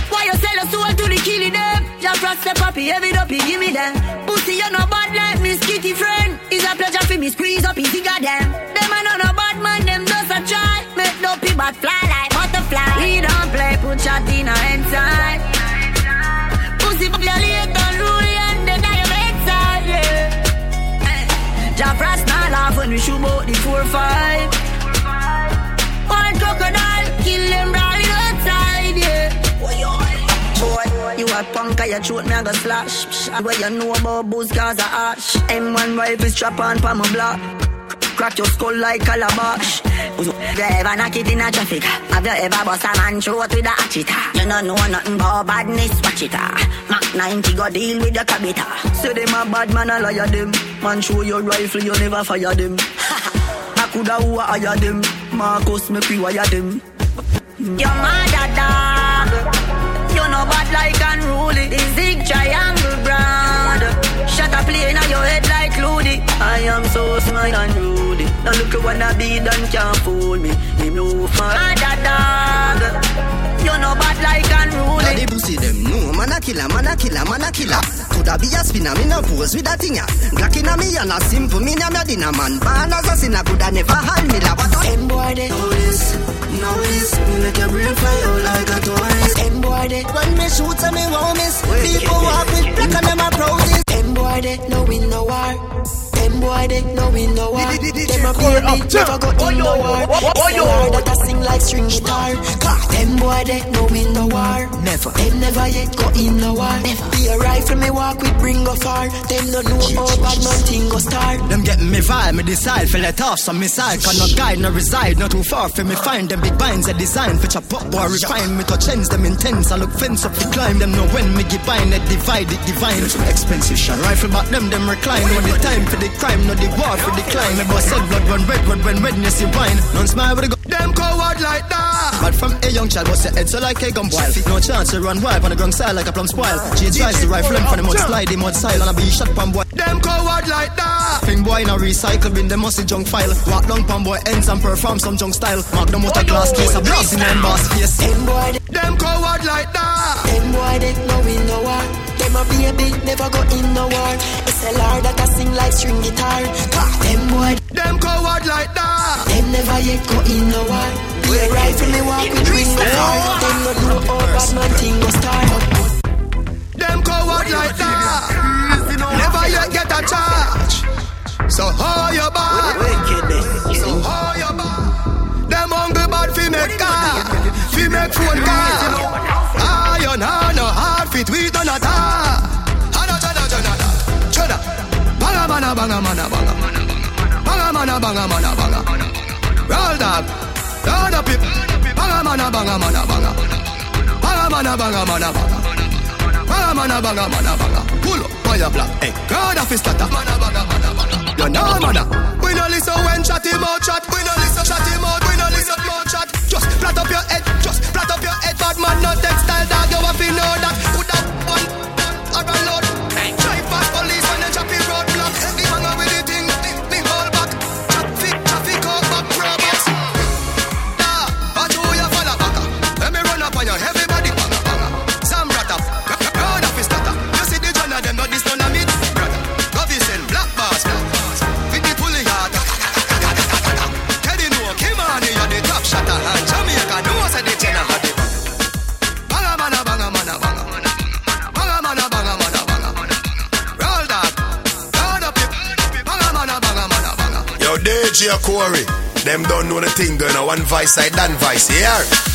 Why you soul to the killing them? Just trust the puppy, heavy up, he give me them. Pussy, you no bad like Miss Kitty friend. It's a pleasure for me squeeze up his figure them. Them a no no bad man, them just a try. Make no but fly like butterfly. We don't play, put shot in a inside. Pussy, put your leg on rule and then I am inside, yeah. Jah Frost not laugh when we shoot out the four five. A punk, I a shoot me, I go slash. Psh, Where you know about booze, cause I ash. M1 rifle strap on pa my block. Crack your skull like a calabash. Have you ever knock it in a traffic? Have you ever bust a man throat with a hatchet? You don't know nothing about badness, watch it. ah. Mac 90 go deal with your cabita. Say them a bad man, I liar them. Man show your rifle, you never fire them. I coulda who I hire them. Marcus, me pre-wire them. Your mother dog. You know bad like unruly. The zig triangle brand. Shut up plane on your head like Loody. I am so smart and rudy. Now look at wanna be done can't fool me. Him no fun. Mother ah, dog. You know bad like unruly. Now the pussy them no man a killer, man a killer, man a killer. Coulda be a spinner, me no pose with a thing ya. Glock inna me and a simple me na me dinner man. Born as a sinner, coulda never hand me la. What Them boy they know this, know this. Me make your brain fly out like a tourist. Them boy they when me shoot and me won't miss. People walk with black and them a roses. Them boy they know we no war. Them boy they know we no war. Them a baby never go in no war. War that a sing like string guitar. Them boy they know we no war. Never. Them never yet go in no war. Be a rifle me walk with bring go far. Them no know how bad man thing go start. Them getting me vibe, me decide for let off some missile. Can no guide, no reside, not too far for me find them big binds a design for chop up or refine me to change them intense. I look fence up to climb them know when me give bind it divide it divine. Expensive shot rifle back them them recline. No the time for the crime, no the war for the climb. Me boss said blood run red, blood when redness you wine. Non smile with the go. Them coward like that. But from a young child, bust your head so like a gun boil. No chance to run wild on the ground side like a plum spoil. She drives the rifle and for the mud slide, the mud style and I be shot pan boy. Them coward like that. Thing boy now recycle bin them musty junk file. Walk down pan boy ends and perform some junk style. Mark them with a glass case, a blast in them boss face. Them boy them coward like that. Them boy they know we no war. Them a baby never go in no war. SLR that a sing like string guitar. Them boy Them coward like that. them never yet go in no war. Be right when me walk with Ringo Starr. Them not know how bad man thing go start. Them coward like that. Never yet get a charge. So how you bad? So how you bad? Them hungry bad fi make car, fi make phone call. Banga mana banga banga. Mana banga mana banga. Roll dog. Down up it. Banga mana banga mana banga. Banga mana banga mana banga. Banga mana banga mana banga. Pull up fire black. Hey, God of his tata. Mana banga mana banga. You know mana. We no listen when chat him out chat. We no listen chat him out. We no listen more chat. Just flat up your head. Just flat up your head. Bad man no textile dog. You have to know that. DJ Corey. Them don't know the thing going on. One vice side, done vice here.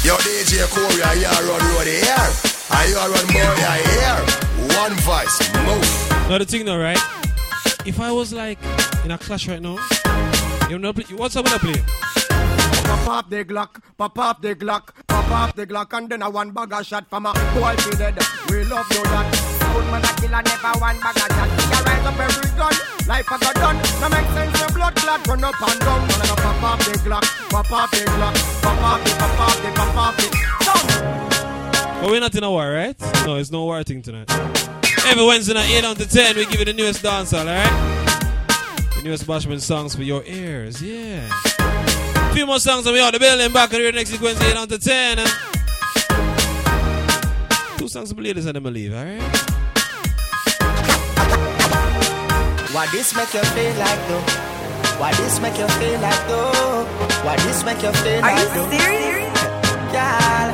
Yo, DJ Corey, I hear run road here. I hear run boy, I hear. One vice, move. Now the thing though, right? If I was like in a clash right now, you know, what's up when I play? Pop up the Glock, pop up the Glock, pop up the Glock, and then a one bag of shot from a boy to dead. We love you that. Good man a killer, never one bag of shot. You rise up every gun, life a go done. No make sense your blood clot run up and down. Man a pop up the Glock, pop up the Glock, pop up the, pop up the, pop up the. But we're not in a war, right? No, it's no war thing tonight. Every Wednesday night, 8 on to 10, we give you the newest dancehall, alright? The newest Bashment songs for your ears, yeah. Few more songs and we out the building back here next week Wednesday, 8 on to 10. Two songs for ladies and then we leave, alright? Why this make you feel like though? Why this make you feel like though? Why this make you feel Are like you though? serious? Girl,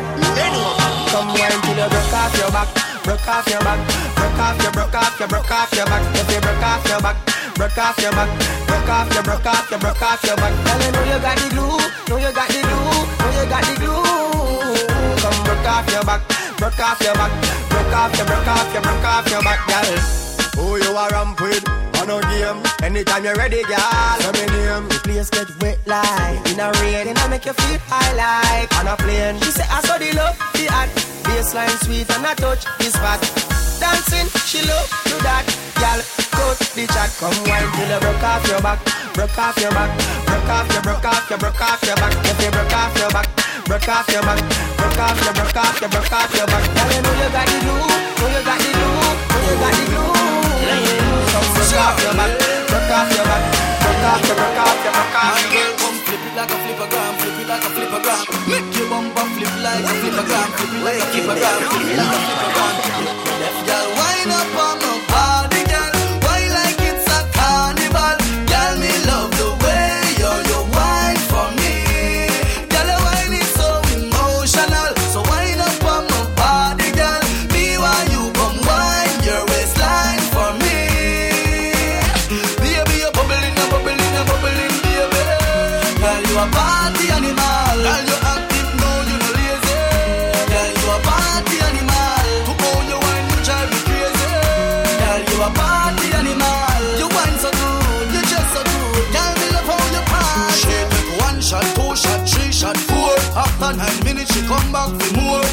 come wine till you broke off your back, broke off your back, broke off your, broke off your, broke off your back. If you broke off your back, broke off your back, broke off your, broke off your, broke off your back. Girl, you know you got the glue, know you got the glue, know you got the glue. Come broke off your back, broke off your back, broke off your, broke off your, broke off your back, girl. Who you are ramp with? On a game. Anytime you're ready, girl. Let me name. The place get wet like in a rain, and I make you feel high like on a plane. She say I saw the love, the hot baseline sweet, and I touch the spot. Dancing, she love do that. Girl, cut the chat. Come wine till you broke off your back, broke off your back, broke off your, broke off your, broke off your back. If you broke off your back, broke off your back, broke off your, broke off your, broke off your back. Girl, you know you got the glue, know you got the glue, know you got the glue. Off your back, broke off your back, broke off your, broke off your, broke off your. Girl, come flip it like a flippergram, flip it like a flippergram. Make your bumper flip like a flippergram, flip it like a flippergram, flip it like a wind up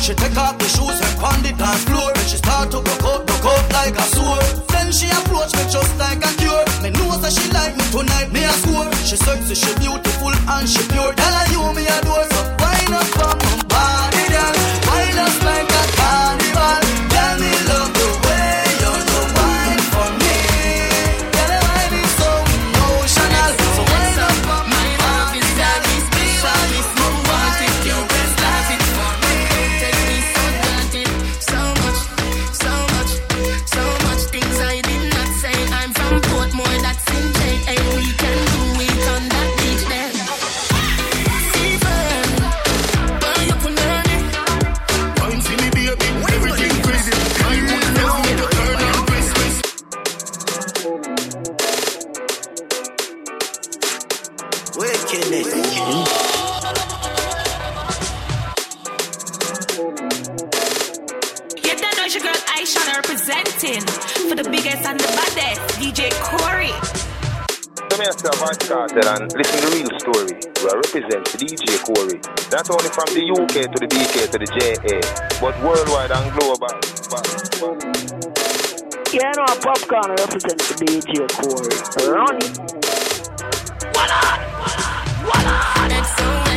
She take off the shoes and pound the dance floor. And she start to broke out, broke out like a sword. Then she approach me just like a cure. Me know that she like me tonight, me a score. She sexy, she beautiful and she pure. Tell her you me so Not only from the UK to the BK to the JA, but worldwide and global. Yeah, no, Popcorn represent the DJ Corey. Ronnie. XOXO, my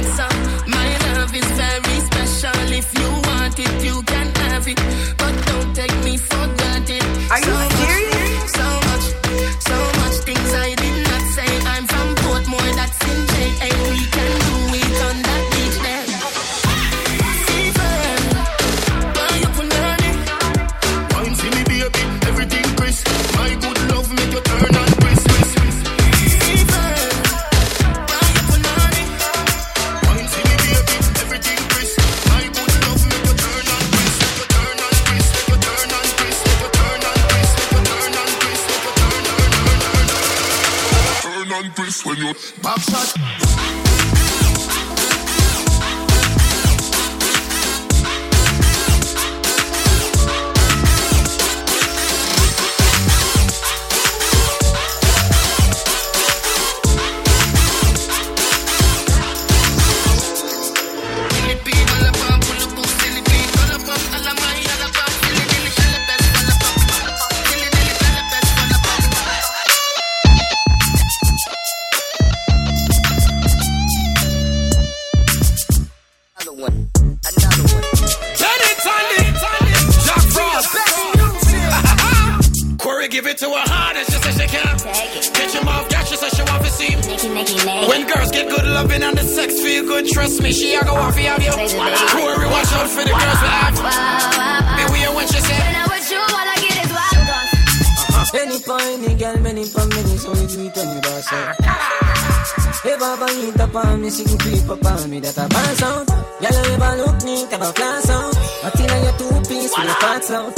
Any point, any girl, many for many, so we do it when you boss out. Eh. If I ever hit up on me, she can creep up on me, that I pass out. Girl, you ever look neat, ever flash out. But in your two piece, with your parts out.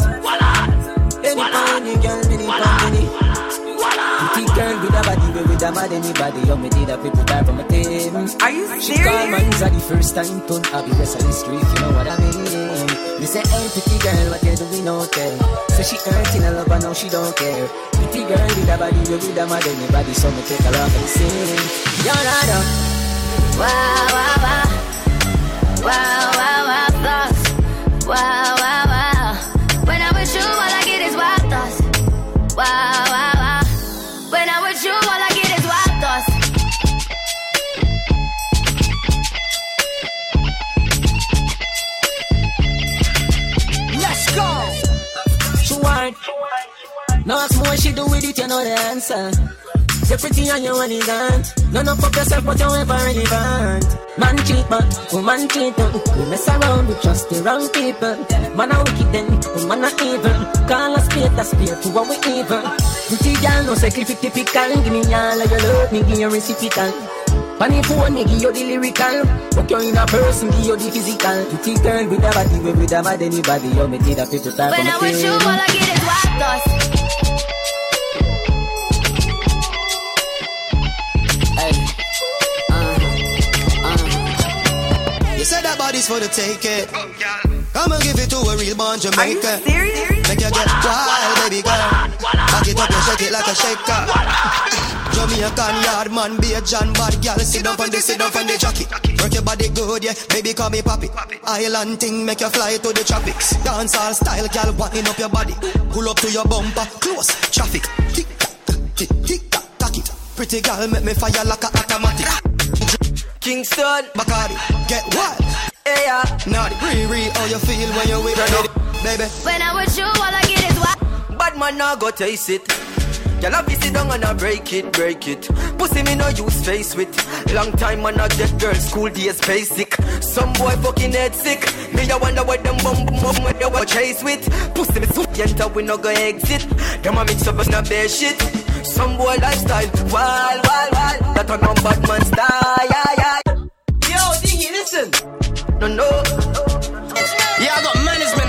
Any point, any girl, many for many. Pretty girl with a body, but with a mad anybody, you me did a people die from a table. Are you She call serious? man's a the first time, turn up the rest of the street, you know what I mean? Me say, hey, pretty girl, what you doing out there? Say she hurting a lover, now she don't care. Pretty girl with a body, you with a mad anybody, so me take her off and sing. You're not up. Wow, wow, wow. Wow, wow, wow, thoughts. Wow, wow, wow. No ask more she do with it, you know the answer. You're pretty and you're elegant. None of fuck yourself, but you're ever relevant. Man cheat, but woman cheat. Um. We mess around with just the wrong people. Man a wicked then, woman a evil. Call a spade a spade to what we evil. Pretty girl, no it typical. Give me all of your love, me give you reciprocal. Funny phone, me give you the lyrical. Fuck you in a person, give you the physical. Pretty girl with a body, we with a mad anybody. You me did a people type When I'm with you, all I get is wild thoughts. Said for the take it. Oh, I'ma give it to a real born Jamaican. Make you get wild, baby girl. Back it up and shake it like a shaker. Jamaican yard man, be a John bad girl. Sit down on the sit down on the jockey. Work your body good, yeah. Baby call me papi. Island thing make you fly to the tropics. Dance all style, girl, winding up your body. Pull up to your bumper, close traffic. Tick tock, tick tick tock, tock it. Pretty girl make me fire like a automatic. Kingston, Bacardi, get wild. Yeah. Naughty, Riri, how you feel when you with me, baby? When I'm with you, all I get is wild. Bad man now go taste it. Girl, I sit down and I break it, break it. Pussy me no use face with. Long time man I get girl school days basic. Some boy fucking head sick. Me I wonder what them bum bum bum what they want chase with. Pussy me so enter we no go exit. Them a mix up us no bear shit. Some boy lifestyle wild wild wild. That a bad man style. Yeah, yeah. Yo, Diggy, listen. No no. Yeah, I got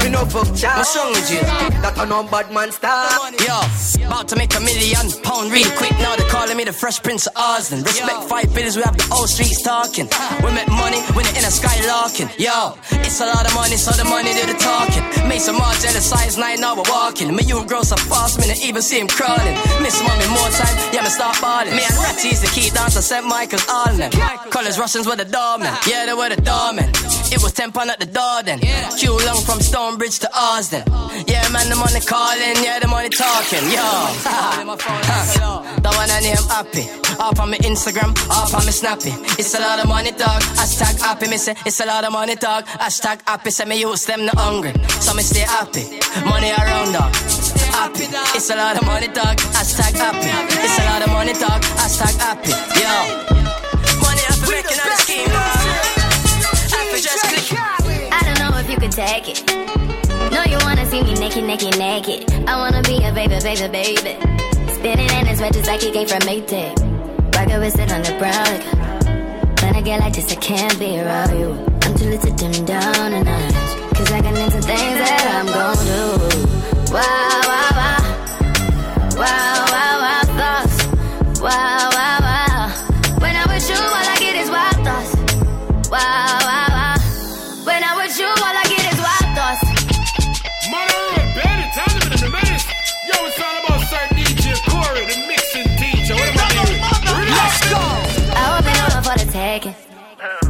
Me no fuck chat. What's wrong with you? That a no bad man style. Yo, about to make a million pound real quick now. They're calling me the Fresh Prince of Oz. Austin. Respect five billions, we have the old streets talking. We make money when in a skylarking. Yo, it's a lot of money, so the money do the talking. Make some more jealous size nine, now we're walking. Me, you grow so fast, me, even see him crawling. Miss mommy more time, yeah, me start balling. Me and Ratties, the key dance, I St. Michael's all them. Colors Russians with the doorman. Yeah, they were the doorman. It was 10 pound at the door then. Q long from Stonebridge to Austin. Yeah, man, the money calling, yeah, the money talking. Yo, the one I name happy. Up on my Instagram, up on my Snappy. It's a lot of money talk. Hashtag happy, me say. It's a lot of money talk. Hashtag happy, say me use them not hungry. So me stay happy. Money around dog. Happy. It's a lot of money talk. Hashtag happy. It's a lot of money talk. Hashtag happy. Yo. Money happy making out the scheme. Happy just click. I don't know if you can take it. See me naked, naked, naked. I wanna be a baby, baby, baby. Spinning in his red just like he came from Maytag. Rocket with it on the brown. Like, when I get like this, I can't be around you. I'm too little to dim down a notch. Cause I got into things that I'm gon' do. Wow. Wow, wow, wow,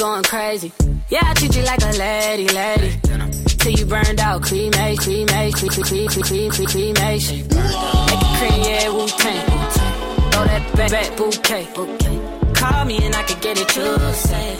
Going crazy. Yeah, I treat you like a lady, lady. Till you burned out, cremate, cremate, cre- cre- cre- cre- cre- cre- cremation. Make it cream, yeah, Wu Tang. Throw that back, back bouquet. Call me and I could get it, you say.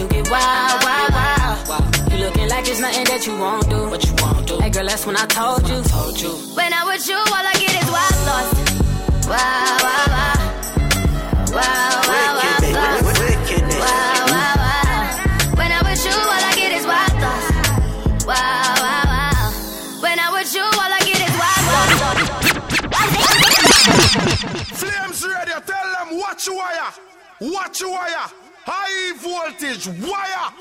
Cause you get wild, wild, wild. You looking like it's nothing that you won't do. What you won't do. Hey girl, that's when I told you. Told you. When I'm with you, all I get is wild thoughts. Wow, wow, wow. Wow, wow, wow, thoughts. Wow, wow, wow. When I'm you, all I get is wild thoughts. Wow, wow, wow. When I'm you, all I get is wild thoughts. Flames radio, tell them watch your wire. Watch your wire. High voltage wire.